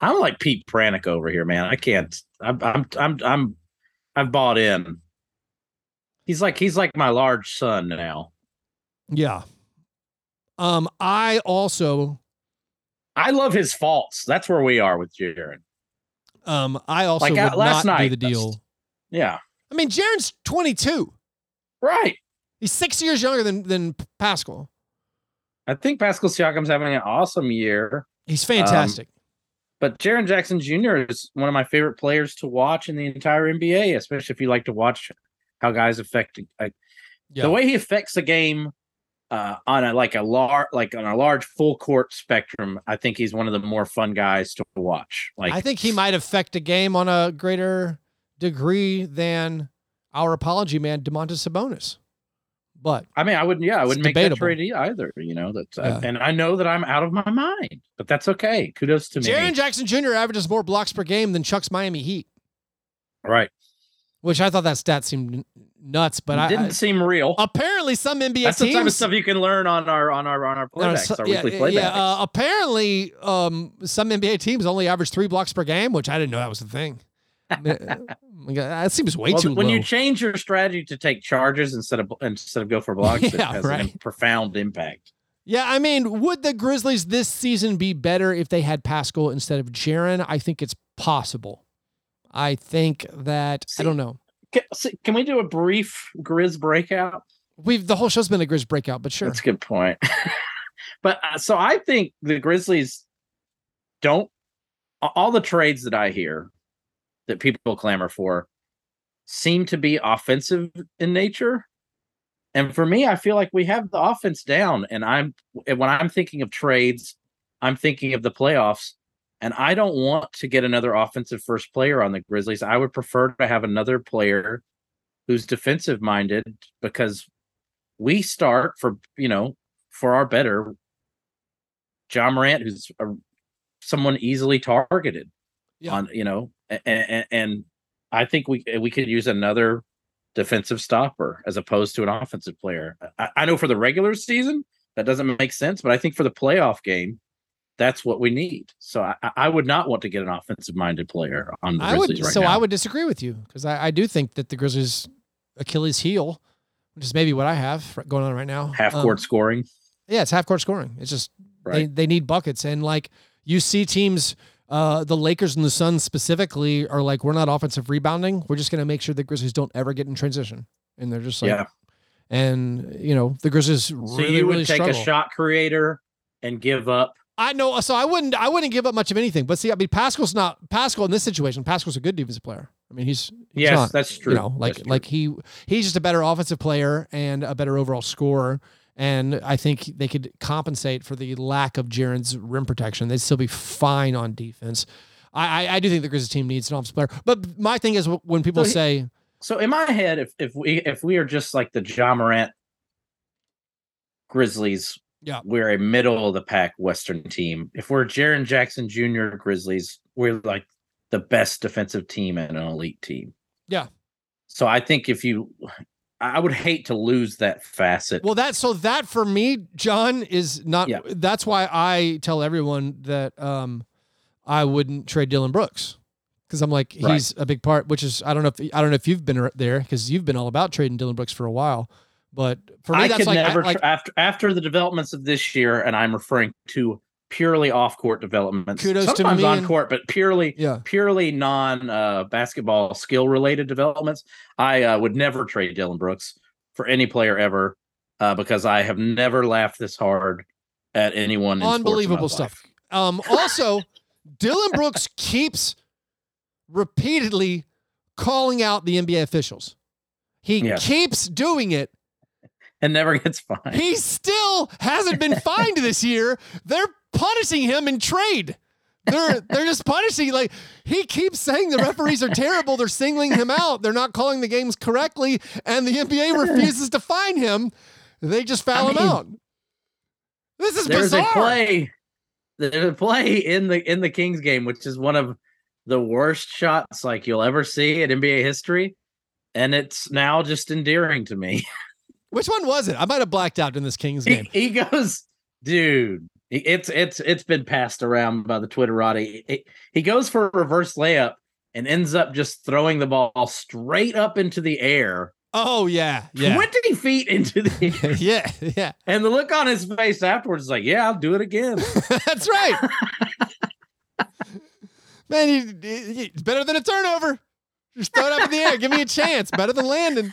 I'm like Pete Pranica over here, man. I can't. I'm. I'm. I'm. I'm. I've bought in. He's like he's like my large son now. Yeah. Um, I also, I love his faults. That's where we are with Jaren. um, I also Like, uh, would last not do night, the deal. Yeah, I mean, Jaren's 22. right. He's six years younger than than Pascal. I think Pascal Siakam's having an awesome year, He's fantastic. but Jaren Jackson Jr. is one of my favorite players to watch in the entire NBA, especially if you like to watch how guys affect like, yeah. the way he affects the game uh, on a like a large like on a large full court spectrum. I think he's one of the more fun guys to watch. Like I think he might affect a game on a greater degree than our apology man, Domantas Sabonis. But I mean, I wouldn't. Yeah, I wouldn't make debatable. that trade either. You know that, Yeah. and I know that I'm out of my mind, but that's okay. Kudos to me. Jaren Jackson Jr. averages more blocks per game than Chuck's Miami Heat, right? which I thought that stat seemed nuts. But I, didn't I- seem real. apparently some NBA That's the teams type of stuff you can learn on our on our on our No, playbacks, so- our yeah, weekly yeah, uh, apparently, um, some NBA teams only average three blocks per game, which I didn't know that was a thing. I mean, my God, that seems way Well, too when low. you change your strategy to take charges instead of instead of go for blocks, it Yeah, has a right. profound impact. yeah, I mean, would the Grizzlies this season be better if they had Pascal instead of Jaren? I think it's possible. I think that I don't know. Can, see, can we do a brief Grizz breakout? We've the whole show's been a Grizz breakout, but sure. That's a good point. but uh, so I think the Grizzlies don't all the trades that I hear that people clamor for seem to be offensive in nature. And for me, I feel like we have the offense down. And I'm when I'm thinking of trades, I'm thinking of the playoffs. And I don't want to get another offensive first player on the Grizzlies. I would prefer to have another player who's defensive minded because we start for you know for our better Ja Morant, who's a, someone easily targeted Yeah. on you know, and, and I think we we could use another defensive stopper as opposed to an offensive player. I, I know for the regular season that doesn't make sense, but I think for the playoff game, that's what we need. So I, I would not want to get an offensive minded player on the I Grizzlies would right so now. I would disagree with you because I, I do think that the Grizzlies Achilles heel, which is maybe what I have going on right now. half um, court scoring. Yeah, it's half court scoring. It's just they, they need buckets. And like you see teams, uh, the Lakers and the Suns specifically are like, we're not offensive rebounding. We're just gonna make sure the Grizzlies don't ever get in transition. And they're just like yeah. and you know, the Grizzlies So really, you would really take struggle. a shot creator and give up I know so I wouldn't I wouldn't give up much of anything. But see, I mean Pascal's not Pascal in this situation, Pascal's a good defensive player. I mean he's, he's Yes, not, that's true. You know, like true. like he he's just a better offensive player and a better overall scorer. And I think they could compensate for the lack of Jaren's rim protection. They'd still be fine on defense. I, I, I do think the Grizzlies team needs an offensive player. But my thing is when people So he- say, So in my head, if if we if we are just like the Ja Morant Grizzlies, Yeah. we're a middle of the pack Western team. If we're Jaren Jackson Jr. Grizzlies, we're like the best defensive team and an elite team. Yeah. So I think if you I would hate to lose that facet. Well, that so that for me, John is not. Yeah. That's why I tell everyone that um, I wouldn't trade Dillon Brooks because I'm like Right. he's a big part. Which is I don't know if I don't know if you've been there because you've been all about trading Dillon Brooks for a while. But for me, I that's could like, I- never like after after the developments of this year, and I'm referring to purely off court developments. Kudos to Sometimes me on and- court, but purely yeah. purely non uh, basketball skill related developments. I uh, would never trade Dillon Brooks for any player ever uh, because I have never laughed this hard at anyone. Unbelievable stuff. Um, also, Dillon Brooks keeps repeatedly calling out the NBA officials. He Yeah. keeps doing it. And never gets fined. He still hasn't been fined this year. They're punishing him in trade. They're they're just punishing like he keeps saying the referees are terrible. They're singling him out. They're not calling the games correctly, and the NBA refuses to fine him. They just foul I him out. This is there's bizarre. a play there's a play in the in the Kings game which is one of the worst shots like you'll ever see in NBA history and it's now just endearing to me. Which one was it? I might have blacked out in this Kings game. he goes dude it's it's it's been passed around by the Twitterati. He, he goes for a reverse layup and ends up just throwing the ball straight up into the air. Oh yeah, yeah, 20 feet into the air. yeah, yeah. And the look on his face afterwards is like, yeah, I'll do it again. That's right. Man, it's better than a turnover. Just throw it up in the air. Give me a chance. Better than landing.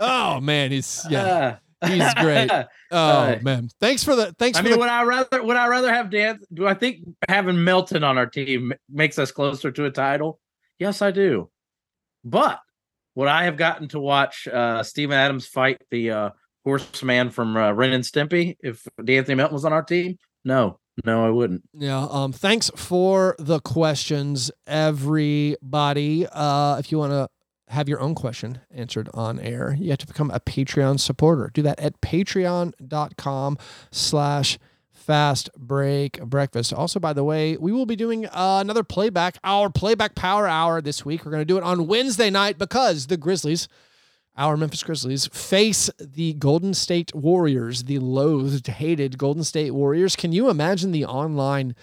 Oh man, he's yeah, Uh, he's great. Oh Uh, man, thanks for the thanks I mean, the. would I rather would I rather have Dan? Do I think having Melton on our team makes us closer to a title? Yes, I do. But would I have gotten to watch uh Steven Adams fight the uh horseman from uh, Ren and Stimpy if De'Anthony Melton was on our team? No, no, I wouldn't. Yeah. Um. Thanks for the questions, everybody. Uh, if you want to have your own question answered on air, you have to become a Patreon supporter. Do that at patreon.com slash fast break breakfast. Also, by the way, we will be doing uh, another playback, our playback power hour this week. We're going to do it on Wednesday night because the Grizzlies our Memphis Grizzlies face the Golden State Warriors, the loathed, hated Golden State Warriors. Can you imagine the online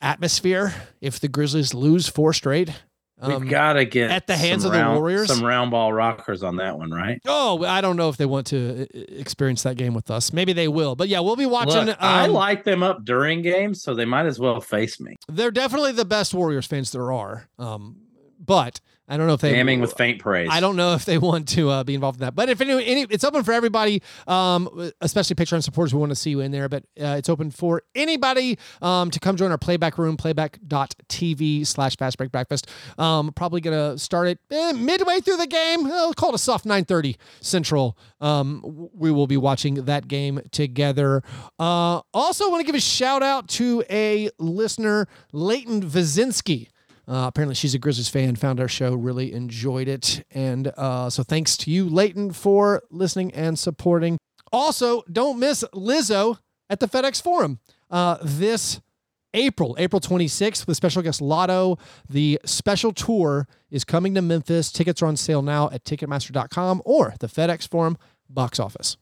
atmosphere if the Grizzlies lose four straight? Um, We've got to get at the hands some of the round- Warriors? some round ball rockers on that one, right? Oh, I don't know if they want to uh, experience that game with us. Maybe they will. But yeah, we'll be watching. Look, I um, like them up during games, so they might as well face me. They're definitely the best Warriors fans there are. Um, but I don't know if they Damning with faint praise. I don't know if they want to uh, be involved in that, but if any, any, it's open for everybody, um, especially Patreon supporters. We want to see you in there, but uh, it's open for anybody um, to come join our playback room, playback.tv slash fast break breakfast. Um, probably gonna start it eh, midway through the game. I'll call it a soft 9:30 Central. Um, we will be watching that game together. Uh, also, want to give a shout out to a listener, Leighton Vazinski. Uh, apparently, she's a Grizzlies fan, found our show, really enjoyed it. And uh, so, thanks to you, Leighton, for listening and supporting. Also, don't miss Lizzo at the FedEx Forum uh, this April, April 26th, with special guest Latto. The special tour is coming to Memphis. Tickets are on sale now at Ticketmaster.com or the FedEx Forum box office.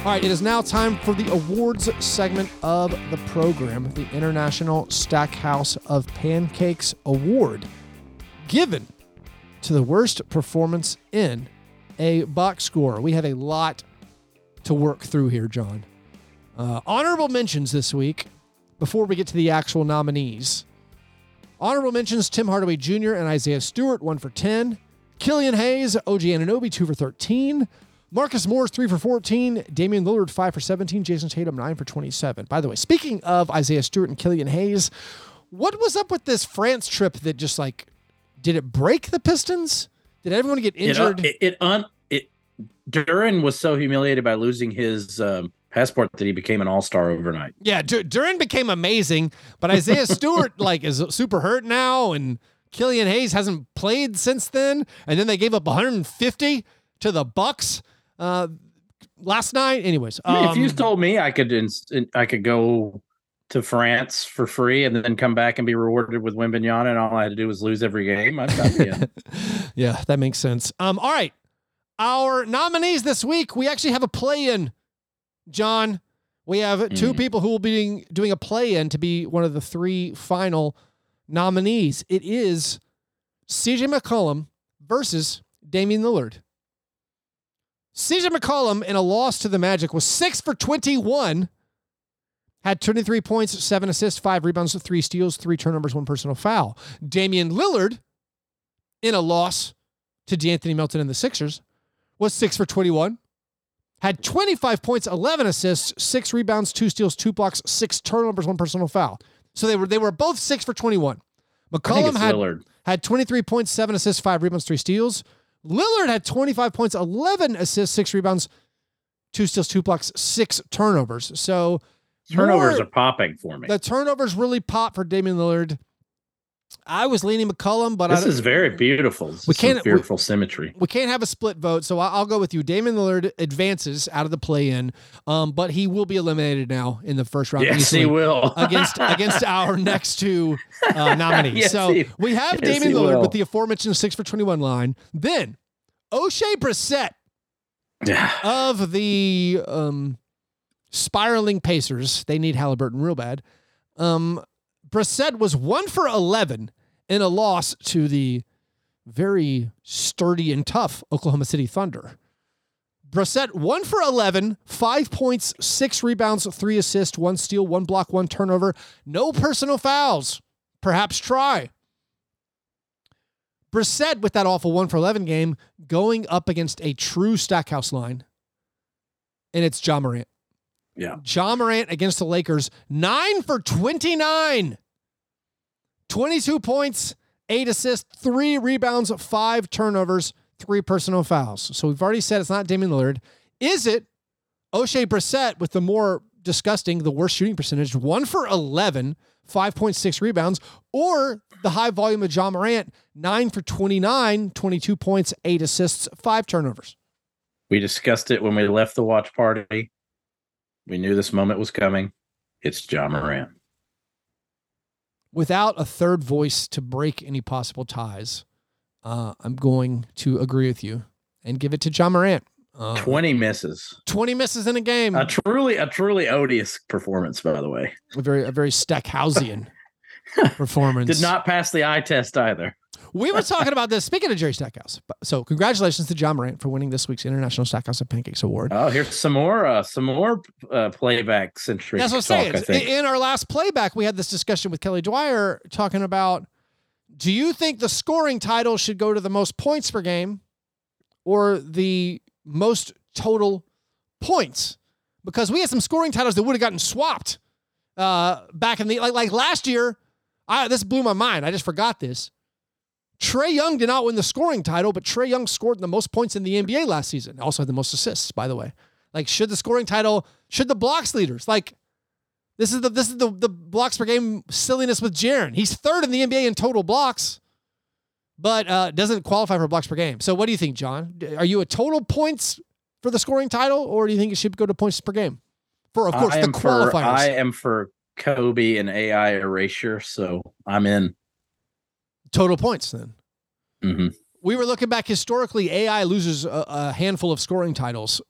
All right, it is now time for the awards segment of the program, the International Stackhouse of Pancakes Award, given to the worst performance in a box score. We have a lot to work through here, John. Uh, honorable mentions this week before we get to the actual nominees. Honorable mentions Tim Hardaway Jr. and Isaiah Stewart, 1 for 10. Killian Hayes, OG Anunoby, 2 for 13. Marcus Morris, 3 for 14. Damian Lillard, 5 for 17. Jayson Tatum, 9 for 27. By the way, speaking of Isaiah Stewart and Killian Hayes, what was up with this France trip that just like, did it break the Pistons? Did everyone get It, uh, injured? it, it un it Duren was so humiliated by losing his um, passport that he became an all star overnight. Yeah, Dur- Duren became amazing, but Isaiah Stewart like is super hurt now, and Killian Hayes hasn't played since then. And then they gave up 150 to the Bucks uh, last night. Anyways, I mean, if you um, told me I could ins- I could go to France for free and then come back and be rewarded with Wembanyama and all I had to do was lose every game, I'd be yeah, that makes sense. Um, all right. Our nominees this week, we actually have a play-in. John, we have two Mm. people who will be doing, doing a play-in to be one of the three final nominees. It is CJ McCollum versus Damian Lillard. CJ McCollum in a loss to the Magic was six for 21, had 23 points, seven assists, five rebounds, three steals, three turnovers, one personal foul. Damian Lillard in a loss to De'Anthony Melton and the Sixers was six for 21, had 25 points, 11 assists, six rebounds, two steals, two blocks, six turnovers, one personal foul. So they were they were both six for 21. McCollum had Lillard. had 23 points, seven assists, five rebounds, three steals. Lillard had 25 points, 11 assists, six rebounds, two steals, two blocks, six turnovers. So Turnovers more- are popping for me. the turnovers really pop for Damian Lillard. I was leaning McCollum, but This is very beautiful. This We can't- we- symmetry. we can't have a split vote, so I'll go with you. Damian Lillard advances out of the play-in, um, but he will be eliminated now in the first round. Yes, he will. against against our next two uh, nominees. Yes, so he- we have yes, Damian he Lillard will. with the aforementioned six for twenty-one line. Then Oshae Brissett of the um, spiraling Pacers. They need Halliburton real bad. Um, Brissett was one for 11 in a loss to the very sturdy and tough Oklahoma City Thunder. Brissett one for 11, five points, six rebounds, three assists, one steal, one block, one turnover, no personal fouls. Perhaps try. Brissett with that awful one for 11 game going up against a true Stackhouse line. And it's Ja Morant. Yeah. Ja Morant against the Lakers, nine for 29. 22 points, eight assists, three rebounds, five turnovers, three personal fouls. So we've already said it's not Damian Lillard. Is it Oshae Brissett with the more disgusting, the worst shooting percentage, one for 11, 5.6 rebounds, or the high volume of Ja Morant, nine for 29, 22 points, eight assists, five turnovers? We discussed it when we left the watch party. We knew this moment was coming. It's Ja Morant. without a third voice to break any possible ties, uh, I'm going to agree with you and give it to Ja Morant. Uh, 20 misses. 20 misses in a game. A truly, a truly odious performance, by the way. a very, a very Stackhausian performance. Did not pass the eye test either. We were talking about this. Speaking of Jerry Stackhouse, so congratulations to Ja Morant for winning this week's International Stackhouse and Pancakes Award. Oh, here's some more, uh, some more uh, playback centric That's what I'm talk. saying. In our last playback, we had this discussion with Kelly Dwyer talking about do you think the scoring title should go to the most points per game or the most total points? Because we had some scoring titles that would have gotten swapped uh, back in the like like last year. I this blew my mind. I just forgot this. Trae Young did not win the scoring title, but Trae Young scored the most points in the NBA last season. Also had the most assists, by the way. Like, should the scoring title, should the blocks leaders, like, this is the this is the the blocks per game silliness with Jaren. He's third in the NBA in total blocks, but uh, doesn't qualify for blocks per game. So, what do you think, John? Are you a total points for the scoring title, or do you think it should go to points per game? For of course I the am for qualifiers. I am for Kobe and AI erasure, so I'm in. Total points then. hmm We were looking back historically. AI loses a, a handful of scoring titles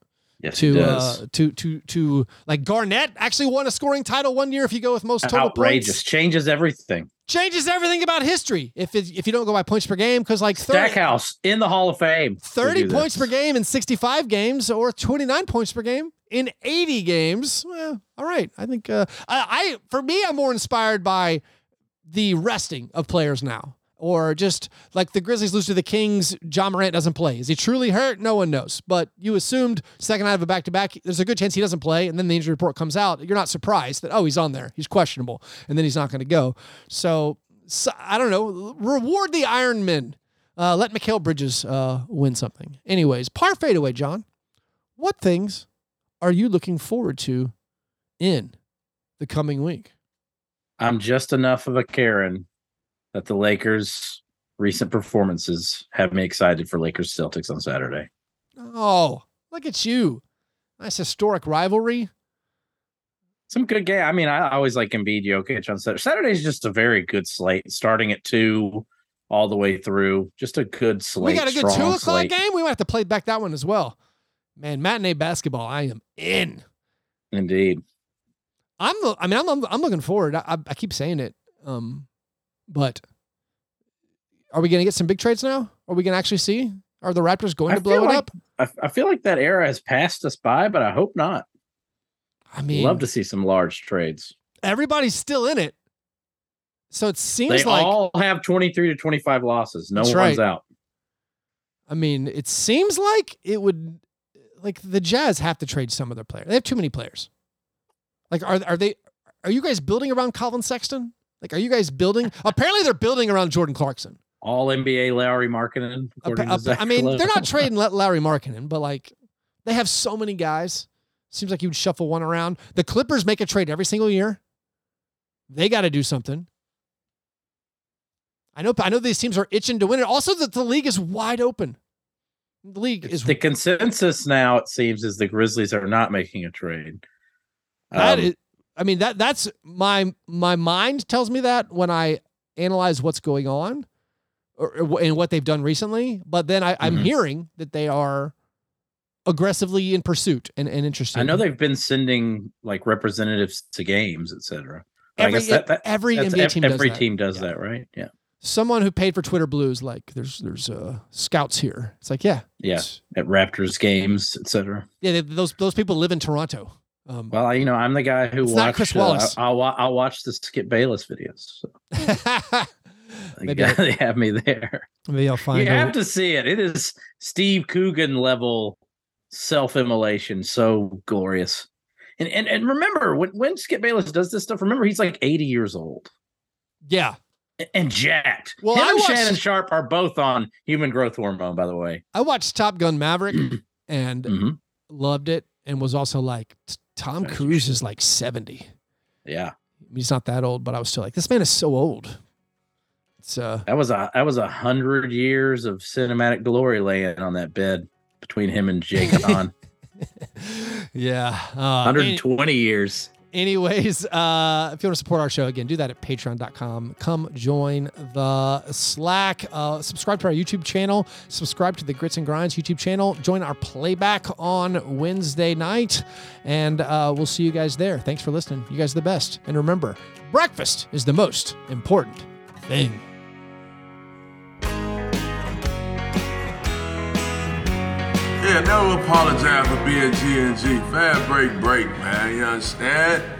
Yes, to uh, to to to like Garnett actually won a scoring title one year. If you go with most total Outrageous, points, changes everything. changes everything about history. If it, if you don't go by points per game, because like 30, Stackhouse in the Hall of Fame. 30 points this. per game in 65 games or 29 points per game in 80 games. Well, all right. I think uh, I, I for me, I'm more inspired by the resting of players now. Or just like the Grizzlies lose to the Kings, Ja Morant doesn't play. Is he truly hurt? No one knows. But you assumed second night of a back to back, there's a good chance he doesn't play. And then the injury report comes out. You're not surprised that, oh, he's on there. He's questionable. And then he's not going to go. So, so I don't know. Reward the Iron Men. Uh, let Mikal Bridges uh, win something. Anyways, par fadeaway, John. What things are you looking forward to in the coming week? I'm just enough of a Karen that the Lakers' recent performances have me excited for Lakers Celtics on Saturday. Oh, look at you. Nice historic rivalry. Some good game. I mean, I always like Embiid Jokic on Saturday. Saturday's just a very good slate, starting at two all the way through. Just a good slate. we got a good two o'clock slate. game. We might have to play back that one as well. Man, matinee basketball. I am in. Indeed. I'm. I mean, I'm. I'm, looking forward. I, I, I keep saying it. Um, but are we going to get some big trades now? Are we going to actually see? Are the Raptors going I to blow it like- up? I, I feel like that era has passed us by, but I hope not. I mean, Love to see some large trades. everybody's still in it. So it seems They like. all have 23 to 25 losses. No one's right. out. I mean, it seems like it would. Like the Jazz have to trade some of their players. They have too many players. Like, are are they? Are you guys building around Collin Sexton? Like, are you guys building? Apparently, they're building around Jordan Clarkson. All NBA Lauri Markkanen. according Appa- to Zach I mean, they're not trading let Larry Markkanen, but like they have so many guys. Seems like you would shuffle one around. The Clippers make a trade every single year. They got to do something. I know. I know these teams are itching to win it. Also, that the league is wide open. The league is the consensus now, it seems, is the Grizzlies are not making a trade. That Um, is, I mean that that's my my mind tells me that when I analyze what's going on, or, or and what they've done recently. But then I, I'm Mhm. hearing that they are aggressively in pursuit and, and interested. I know they've been sending like representatives to games, etc. I Every- guess that, that every NBA team does every that. team does Yeah. that, right? Yeah, someone who paid for Twitter Blues like there's there's uh scouts here. It's like yeah yeah, at Raptors games, etc. yeah they, those those people live in Toronto. Um, Well, you know, I'm the guy who watched. Chris uh, Wallace. I, will I'll watch the Skip Bayless videos. So maybe I, they have me there. maybe I'll find you have to see it. It is Steve Coogan level self-immolation. So glorious. And and and remember when when Skip Bayless does this stuff, remember he's like 80 years old yeah. and jacked. Well, Him I and watched- Shannon Sharpe are both on human growth hormone, by the way. I watched Top Gun Maverick and Mhm. loved it, and was also like "T- Tom you Cruise should. is like seventy. Yeah. He's not that old, but I was still like, this man is so old. It's uh, That was a that was a hundred years of cinematic glory laying on that bed between him and Jake Hahn. yeah. Uh, 120 years. Anyways, uh, if you want to support our show, again, do that at patreon.com. Come join the Slack. Uh, subscribe to our YouTube channel. Subscribe to the Grits and Grinds YouTube channel. Join our playback on Wednesday night. And uh, we'll see you guys there. Thanks for listening. You guys are the best. And remember, breakfast is the most important thing. Yeah, never apologize for being G and G. Fair break, break, man. You understand?